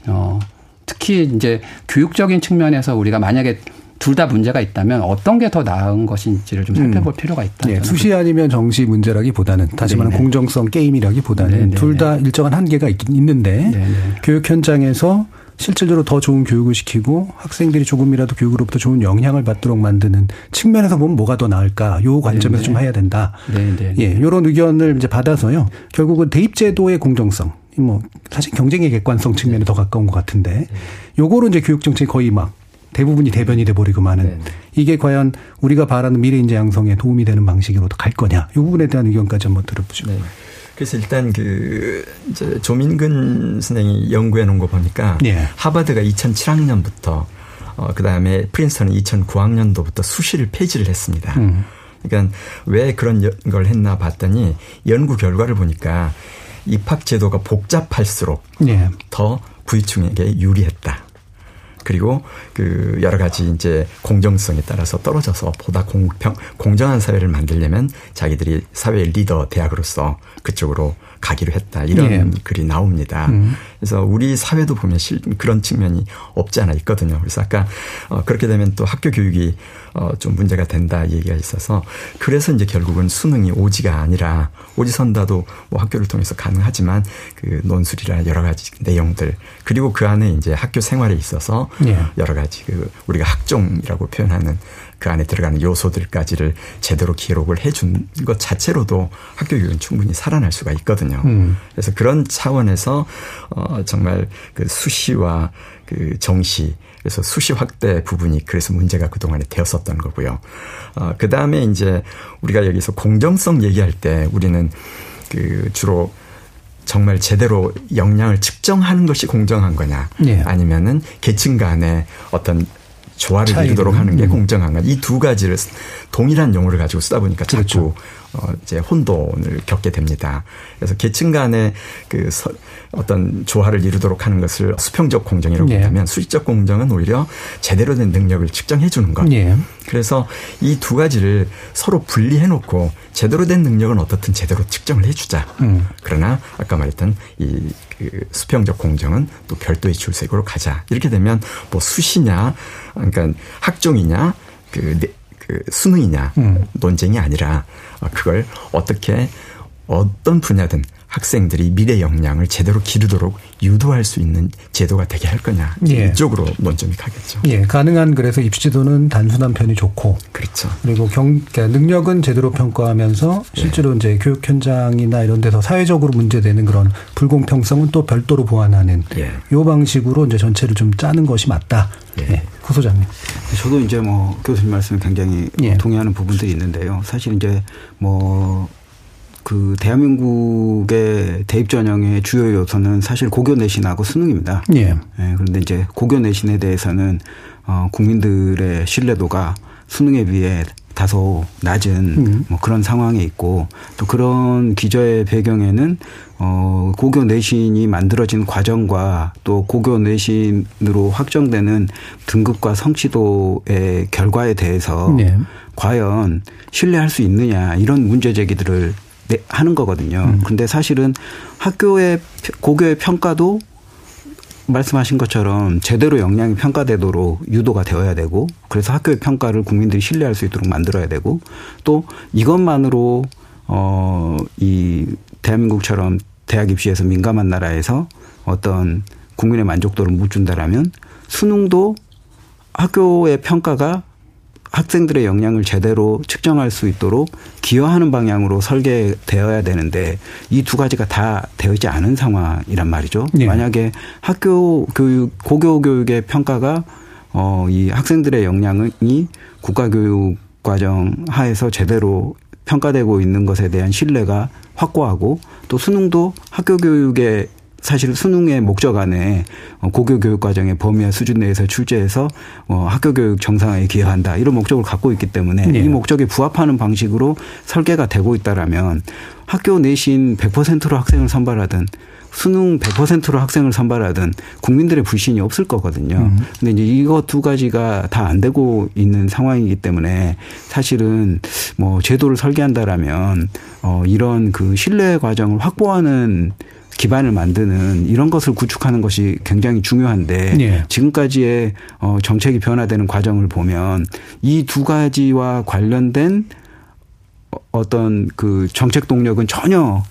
예. 어, 특히 이제 교육적인 측면에서 우리가 만약에 둘 다 문제가 있다면 어떤 게 더 나은 것인지를 좀 살펴볼 음. 필요가 있다. 네, 수시 아니면 정시 문제라기보다는 다시 말하면 공정성 게임이라기보다는 둘 다 일정한 한계가 있, 는데 교육 현장에서 실질적으로 더 좋은 교육을 시키고 학생들이 조금이라도 교육으로부터 좋은 영향을 받도록 만드는 측면에서 보면 뭐가 더 나을까 요 관점에서 네네. 좀 해야 된다. 네네. 예, 요런 의견을 이제 받아서요. 결국은 대입 제도의 공정성, 뭐 사실 경쟁의 객관성 측면에 더 가까운 것 같은데 요거로 이제 교육 정책이 거의 막 대부분이 대변이 돼 버리고 마는 이게 과연 우리가 바라는 미래 인재 양성에 도움이 되는 방식으로 갈 거냐. 이 부분에 대한 의견까지 한번 들어보죠. 네. 그래서 일단 그 이제 조민근 선생이 연구해 놓은 거 보니까 예. 하버드가 2007학년부터 어 그다음에 프린스턴은 2009학년도부터 수시를 폐지를 했습니다. 음. 그러니까 왜 그런 걸 했나 봤더니 연구 결과를 보니까 입학 제도가 복잡할수록 예. 더 부유층에게 유리했다. 그리고 그 여러 가지 이제 공정성에 따라서 떨어져서 보다 공평 공정한 사회를 만들려면 자기들이 사회의 리더 대학으로서 그쪽으로 가기로 했다 이런 예. 글이 나옵니다. 음. 그래서 우리 사회도 보면 실, 그런 측면이 없지 않아 있거든요. 그래서 아까 어, 그렇게 되면 또 학교 교육이 어, 좀 문제가 된다 얘기가 있어서 그래서 이제 결국은 수능이 오지가 아니라 오지선다도 뭐 학교를 통해서 가능하지만 그 논술이나 여러 가지 내용들 그리고 그 안에 이제 학교 생활에 있어서 예. 여러 가지 그 우리가 학종이라고 표현하는 그 안에 들어가는 요소들까지를 제대로 기록을 해준 것 자체로도 학교 교육은 충분히 살아날 수가 있거든요. 음. 그래서 그런 차원에서 어 정말 그 수시와 그 정시 그래서 수시 확대 부분이 그래서 문제가 그동안에 되었었던 거고요. 어 그 다음에 이제 우리가 여기서 공정성 얘기할 때 우리는 그 주로 정말 제대로 역량을 측정하는 것이 공정한 거냐 예. 아니면은 계층 간의 어떤 조화를 이루도록 하는 게 음. 공정한가. 이두 가지를 동일한 용어를 가지고 쓰다 보니까 자꾸 그렇죠. 어 이제 혼돈을 겪게 됩니다. 그래서 계층 간의 그 서, 어떤 조화를 이루도록 하는 것을 수평적 공정이라고 예. 한다면 수직적 공정은 오히려 제대로 된 능력을 측정해 주는 것. 예. 그래서 이 두 가지를 서로 분리해 놓고 제대로 된 능력은 어떻든 제대로 측정을 해 주자. 음. 그러나 아까 말했던 이 그 수평적 공정은 또 별도의 줄색으로 가자. 이렇게 되면 뭐 수시냐, 그러니까 학종이냐, 그, 그 수능이냐 음. 논쟁이 아니라 그걸 어떻게 어떤 분야든 학생들이 미래 역량을 제대로 기르도록 유도할 수 있는 제도가 되게 할 거냐 예. 이쪽으로 논점이 가겠죠. 예, 가능한 그래서 입시제도는 단순한 편이 좋고 그렇죠. 그리고 경 그러니까 능력은 제대로 평가하면서 예. 실제로 예. 이제 교육 현장이나 이런 데서 사회적으로 문제되는 그런 불공평성은 또 별도로 보완하는 예. 요 방식으로 이제 전체를 좀 짜는 것이 맞다. 예. 예. 구 소장님. 저도 이제 뭐 교수님 말씀에 굉장히 예. 동의하는 부분들이 있는데요. 사실 이제 뭐 그 대한민국의 대입 전형의 주요 요소는 사실 고교 내신하고 수능입니다. 예. 예 그런데 이제 고교 내신에 대해서는 어 국민들의 신뢰도가 수능에 비해 다소 낮은 음. 뭐 그런 상황에 있고 또 그런 기저의 배경에는 어 고교 내신이 만들어진 과정과 또 고교 내신으로 확정되는 등급과 성취도의 결과에 대해서 네. 과연 신뢰할 수 있느냐 이런 문제 제기들을 네, 하는 거거든요. 음. 근데 사실은 학교의 고교의 평가도 말씀하신 것처럼 제대로 역량이 평가되도록 유도가 되어야 되고 그래서 학교의 평가를 국민들이 신뢰할 수 있도록 만들어야 되고 또 이것만으로 어이 대한민국처럼 대학 입시에서 민감한 나라에서 어떤 국민의 만족도를 못 준다라면 수능도 학교의 평가가 학생들의 역량을 제대로 측정할 수 있도록 기여하는 방향으로 설계되어야 되는데 이 두 가지가 다 되어 있지 않은 상황이란 말이죠. 네. 만약에 학교 교육 고교 교육의 평가가 어이 학생들의 역량이 국가 교육 과정 하에서 제대로 평가되고 있는 것에 대한 신뢰가 확고하고 또 수능도 학교 교육의 사실 수능의 목적 안에 어, 고교 교육 과정의 범위와 수준 내에서 출제해서 어, 학교 교육 정상화에 기여한다 이런 목적을 갖고 있기 때문에 네. 이 목적에 부합하는 방식으로 설계가 되고 있다라면 학교 내신 100%로 학생을 선발하든 수능 100%로 학생을 선발하든 국민들의 불신이 없을 거거든요. 음. 근데 이제 이거 두 가지가 다 안 되고 있는 상황이기 때문에 사실은 뭐 제도를 설계한다라면 어 이런 그 신뢰 과정을 확보하는 기반을 만드는 이런 것을 구축하는 것이 굉장히 중요한데 네. 지금까지의 어 정책이 변화되는 과정을 보면 이 두 가지와 관련된 어떤 그 정책 동력은 전혀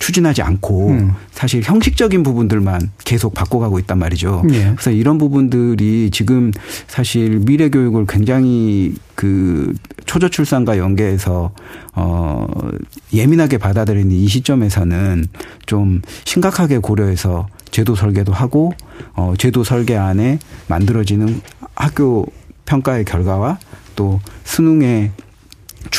추진하지 않고 음. 사실 형식적인 부분들만 계속 바꿔가고 있단 말이죠. 예. 그래서 이런 부분들이 지금 사실 미래 교육을 굉장히 그 초저 출산과 연계해서 어 예민하게 받아들이는 이 시점에서는 좀 심각하게 고려해서 제도 설계도 하고 어 제도 설계 안에 만들어지는 학교 평가의 결과와 또 수능의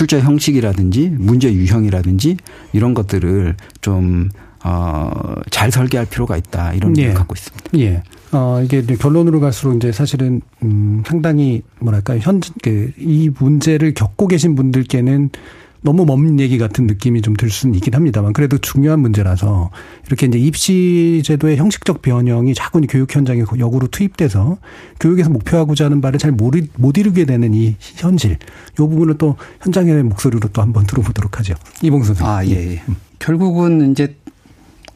출제 형식이라든지 문제 유형이라든지 이런 것들을 좀 어, 잘 설계할 필요가 있다. 이런 예. 갖고 있습니다. 예. 어, 이게 결론으로 갈수록 이제 사실은, 음, 상당히 뭐랄까, 현, 그, 이 문제를 겪고 계신 분들께는 너무 먼 얘기 같은 느낌이 좀 들 수는 있긴 합니다만 그래도 중요한 문제라서 이렇게 이제 입시 제도의 형식적 변형이 자꾸 교육 현장에 역으로 투입돼서 교육에서 목표하고자 하는 바를 잘 못 이루게 되는 이 현실. 이 부분을 또 현장의 목소리로 또 한번 들어보도록 하죠. 이봉 선생님. 아, 예. 예. 결국은 이제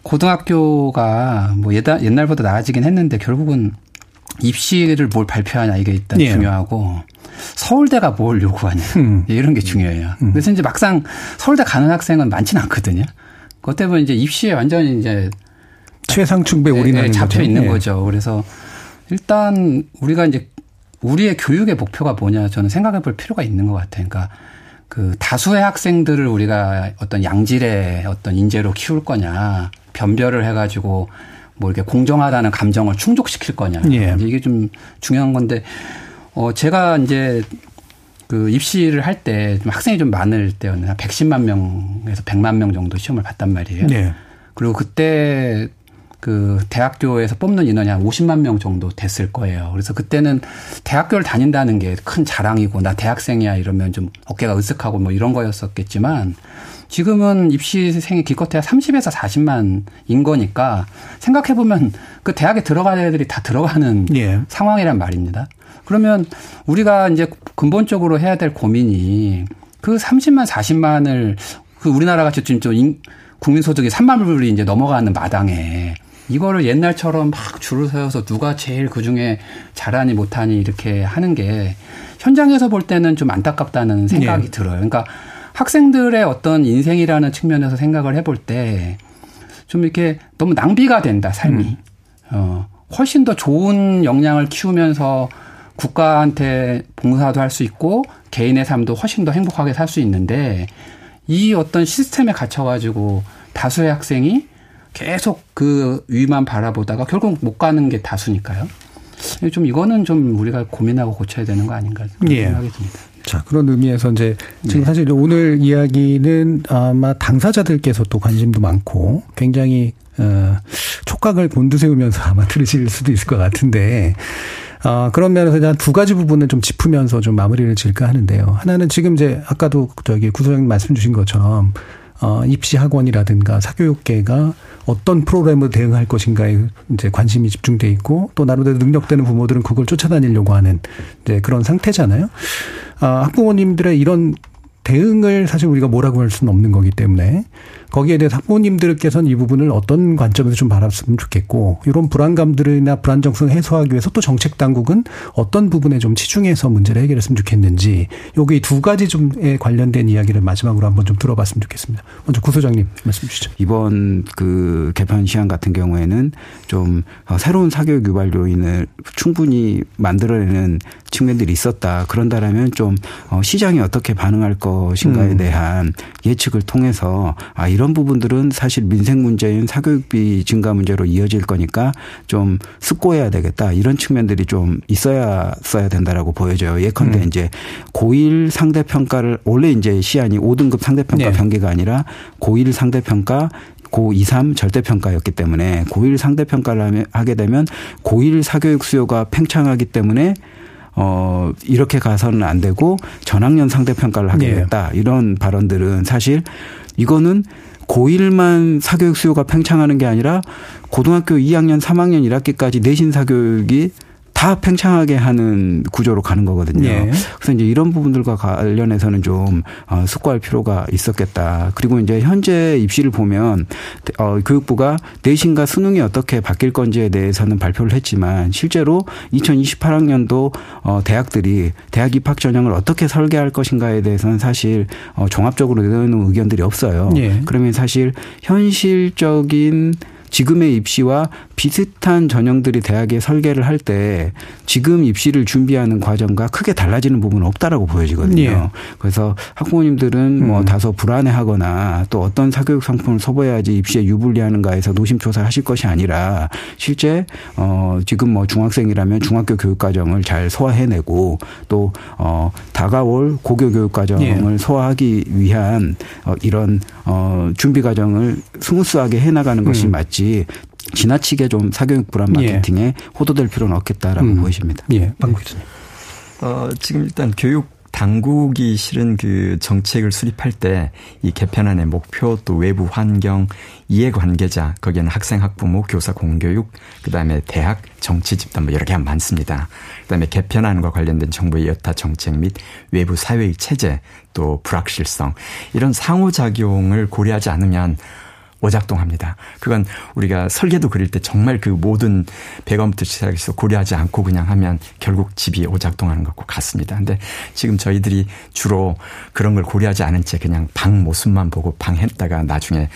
고등학교가 뭐 옛날보다 나아지긴 했는데 결국은 입시를 뭘 발표하냐 이게 일단 예. 중요하고 서울대가 뭘 요구하냐 음. 이런 게 중요해요. 음. 그래서 이제 막상 서울대 가는 학생은 많지는 않거든요. 그것 때문에 이제 입시에 완전히 이제 최상층배 올인하는 잡혀 있는 예. 거죠. 그래서 일단 우리가 이제 우리의 교육의 목표가 뭐냐 저는 생각해 볼 필요가 있는 것 같아요. 그러니까 그 다수의 학생들을 우리가 어떤 양질의 어떤 인재로 키울 거냐 변별을 해가지고 뭐 이렇게 공정하다는 감정을 충족시킬 거냐 예. 이게 좀 중요한 건데 어, 제가 이제 그 입시를 할때좀 학생이 좀 많을 때였는데 110만 명에서 100만 명 정도 시험을 봤단 말이에요. 네. 그리고 그때 그 대학교에서 뽑는 인원이 한 50만 명 정도 됐을 거예요. 그래서 그때는 대학교를 다닌다는 게 큰 자랑이고 나 대학생이야 이러면 좀 어깨가 으쓱하고 뭐 이런 거였었겠지만 지금은 입시생이 기껏해야 30에서 40만인 거니까 생각해 보면 그 대학에 들어가는 애들이 다 들어가는 예. 상황이란 말입니다. 그러면 우리가 이제 근본적으로 해야 될 고민이 그 30만 40만을 그 우리나라가 지금 좀 국민 소득이 3만 불이 이제 넘어가는 마당에 이거를 옛날처럼 막 줄을 세워서 누가 제일 그 중에 잘하니 못하니 이렇게 하는 게 현장에서 볼 때는 좀 안타깝다는 생각이 네. 들어요. 그러니까 학생들의 어떤 인생이라는 측면에서 생각을 해볼 때 좀 이렇게 너무 낭비가 된다, 삶이. 음. 어, 훨씬 더 좋은 역량을 키우면서 국가한테 봉사도 할 수 있고 개인의 삶도 훨씬 더 행복하게 살 수 있는데 이 어떤 시스템에 갇혀가지고 다수의 학생이 계속 그 위만 바라보다가 결국 못 가는 게 다수니까요. 좀 이거는 좀 우리가 고민하고 고쳐야 되는 거 아닌가 예. 생각이 듭니다. 자, 그런 의미에서 이제 지금 네. 사실 오늘 이야기는 아마 당사자들께서 또 관심도 많고 굉장히 어 촉각을 곤두세우면서 아마 들으실 수도 있을 것 같은데 어, 그런 면에서 한두 가지 부분을 좀 짚으면서 좀 마무리를 지을까 하는데요. 하나는 지금 이제 아까도 저기 구소장님 말씀 주신 것처럼 어, 입시 학원이라든가 사교육계가 어떤 프로그램으로 대응할 것인가에 이제 관심이 집중돼 있고 또 나름대로 능력되는 부모들은 그걸 쫓아다니려고 하는 이제 그런 상태잖아요. 아, 학부모님들의 이런 대응을 사실 우리가 뭐라고 할 수는 없는 거기 때문에 거기에 대해서 학부모님들께서는 이 부분을 어떤 관점에서 좀 바랐으면 좋겠고 이런 불안감들이나 불안정성 해소하기 위해서 또 정책 당국은 어떤 부분에 좀 치중해서 문제를 해결했으면 좋겠는지 여기 두 가지 좀에 관련된 이야기를 마지막으로 한번 좀 들어봤으면 좋겠습니다. 먼저 구소장님 말씀 주시죠. 이번 그 개편 시한 같은 경우에는 좀 새로운 사교육 유발 요인을 충분히 만들어내는 측면들이 있었다. 그런다라면 좀 어, 시장이 어떻게 반응할 것인가에 음. 대한 예측을 통해서 아 이런 부분들은 사실 민생 문제인 사교육비 증가 문제로 이어질 거니까 좀 숙고해야 되겠다. 이런 측면들이 좀 있어야 써야 된다라고 보여져요. 예컨대 음. 이제 고1 상대 평가를 원래 이제 시안이 5등급 상대 평가 네. 변기가 아니라 고1 상대 평가 고2, 3 절대평가였기 때문에 고1 상대평가를 하게 되면 고1 사교육 수요가 팽창하기 때문에 어, 이렇게 가서는 안 되고 전학년 상대평가를 하겠다. 네. 이런 발언들은 사실 이거는 고1만 사교육 수요가 팽창하는 게 아니라 고등학교 2학년, 3학년 1학기까지 내신 사교육이 다 팽창하게 하는 구조로 가는 거거든요. 예. 그래서 이제 이런 부분들과 관련해서는 좀 어, 숙고할 필요가 있었겠다. 그리고 이제 현재 입시를 보면 어, 교육부가 내신과 수능이 어떻게 바뀔 건지에 대해서는 발표를 했지만 실제로 2028학년도 어, 대학들이 대학 입학 전형을 어떻게 설계할 것인가에 대해서는 사실 어, 종합적으로 내놓는 의견들이 없어요. 예. 그러면 사실 현실적인 지금의 입시와 비슷한 전형들이 대학에 설계를 할 때 지금 입시를 준비하는 과정과 크게 달라지는 부분은 없다라고 보여지거든요. 예. 그래서 학부모님들은 뭐 음. 뭐 다소 불안해하거나 또 어떤 사교육 상품을 소비해야지 입시에 유불리하는가에서 노심초사하실 것이 아니라 실제 어 지금 뭐 중학생이라면 중학교 교육 과정을 잘 소화해내고 또어 다가올 고교 교육 과정을 예. 소화하기 위한 어 이런 어 준비 과정을 스무스하게 해나가는 것이 음. 맞지 지나치게 좀 사교육 불안 예. 마케팅에 예. 호도될 필요는 없겠다라고 음. 보여집니다. 예, 방금 교수님. 어, 지금 일단 교육 당국이 실은 그 정책을 수립할 때 이 개편안의 목표 또 외부 환경 이해관계자 거기에는 학생 학부모 교사 공교육 그다음에 대학 정치 집단 뭐 여러 개가 많습니다. 그다음에 개편안과 관련된 정부의 여타 정책 및 외부 사회의 체제 또 불확실성 이런 상호작용을 고려하지 않으면 오작동합니다. 그건 우리가 설계도 그릴 때 정말 그 모든 배관부터 시작해서 고려하지 않고 그냥 하면 결국 집이 오작동하는 것과 같습니다. 근데 지금 저희들이 주로 그런 걸 고려하지 않은 채 그냥 방 모습만 보고 방 했다가 나중에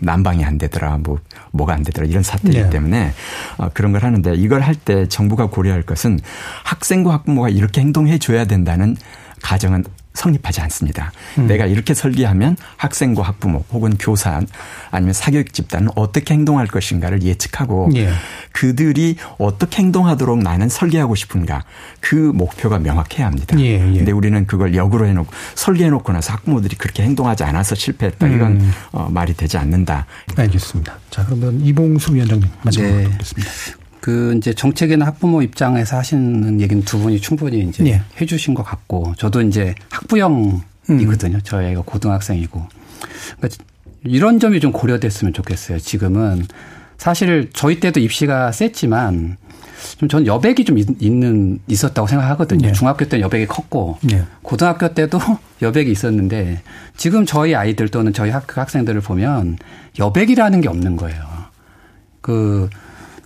난방이 안 되더라, 뭐, 뭐가 안 되더라, 이런 사태이기 네. 때문에 어, 그런 걸 하는데 이걸 할 때 정부가 고려할 것은 학생과 학부모가 이렇게 행동해 줘야 된다는 가정은 성립하지 않습니다. 음. 내가 이렇게 설계하면 학생과 학부모 혹은 교사 아니면 사교육 집단은 어떻게 행동할 것인가를 예측하고 예. 그들이 어떻게 행동하도록 나는 설계하고 싶은가 그 목표가 명확해야 합니다. 예, 예. 근데 우리는 그걸 역으로 해놓고 설계해놓고 나서 학부모들이 그렇게 행동하지 않아서 실패했다 이건 음. 어, 말이 되지 않는다. 알겠습니다. 자 그러면 이봉수 위원장님 마지막으로 네. 듣겠습니다. 그 이제 정책이나 학부모 입장에서 하시는 얘기는 두 분이 충분히 이제 예. 해주신 것 같고 저도 이제 학부형이거든요. 음. 저희 애가 고등학생이고 그러니까 이런 점이 좀 고려됐으면 좋겠어요. 지금은 사실 저희 때도 입시가 셌지만 좀 전 여백이 좀 있는 있었다고 생각하거든요. 네. 중학교 때는 여백이 컸고 네. 고등학교 때도 여백이 있었는데 지금 저희 아이들 또는 저희 학교 학생들을 보면 여백이라는 게 없는 거예요. 그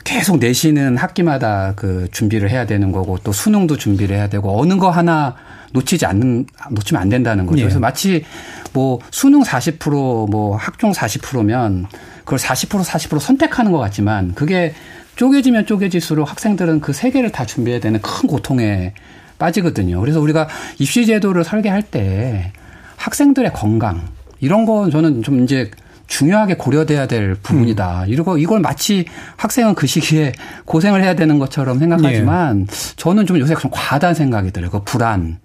계속 내시는 학기마다 그 준비를 해야 되는 거고 또 수능도 준비를 해야 되고 어느 거 하나 놓치지 않는 놓치면 안 된다는 거죠. 예. 그래서 마치 뭐 수능 40%뭐 학종 40%면 그걸 40% 40% 선택하는 것 같지만 그게 쪼개지면 쪼개질수록 학생들은 그 세 개를 다 준비해야 되는 큰 고통에 빠지거든요. 그래서 우리가 입시 제도를 설계할 때 학생들의 건강 이런 건 저는 좀 이제 중요하게 고려돼야 될 부분이다. 음. 이러고 이걸 마치 학생은 그 시기에 고생을 해야 되는 것처럼 생각하지만 예. 저는 좀 요새 좀 과하다는 생각이 들어요. 그 불안,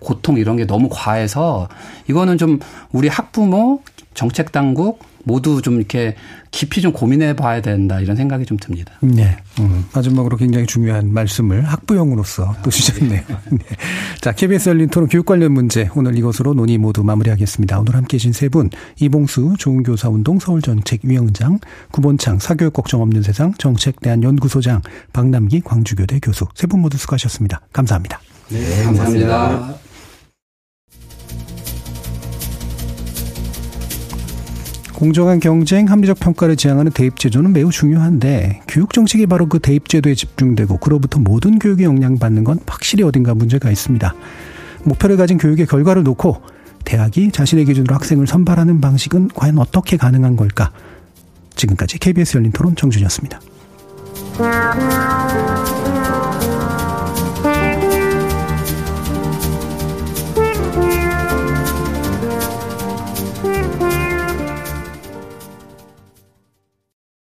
고통 이런 게 너무 과해서 이거는 좀 우리 학부모, 정책 당국 모두 좀 이렇게 깊이 좀 고민해 봐야 된다 이런 생각이 좀 듭니다. 네. 음, 마지막으로 굉장히 중요한 말씀을 학부형으로서 또 주셨네요. 네. 자, KBS 열린 토론 교육 관련 문제 오늘 이것으로 논의 모두 마무리하겠습니다. 오늘 함께 해주신 세 분, 이봉수 좋은교사운동 서울정책위원장, 구본창 사교육 걱정 없는 세상 정책대안연구소장, 박남기 광주교대 교수 세 분 모두 수고하셨습니다. 감사합니다. 네, 감사합니다. 감사합니다. 공정한 경쟁, 합리적 평가를 지향하는 대입제도는 매우 중요한데 교육 정책이 바로 그 대입제도에 집중되고 그로부터 모든 교육에 영향받는 건 확실히 어딘가 문제가 있습니다. 목표를 가진 교육의 결과를 놓고 대학이 자신의 기준으로 학생을 선발하는 방식은 과연 어떻게 가능한 걸까? 지금까지 KBS 열린 토론 정준이었습니다.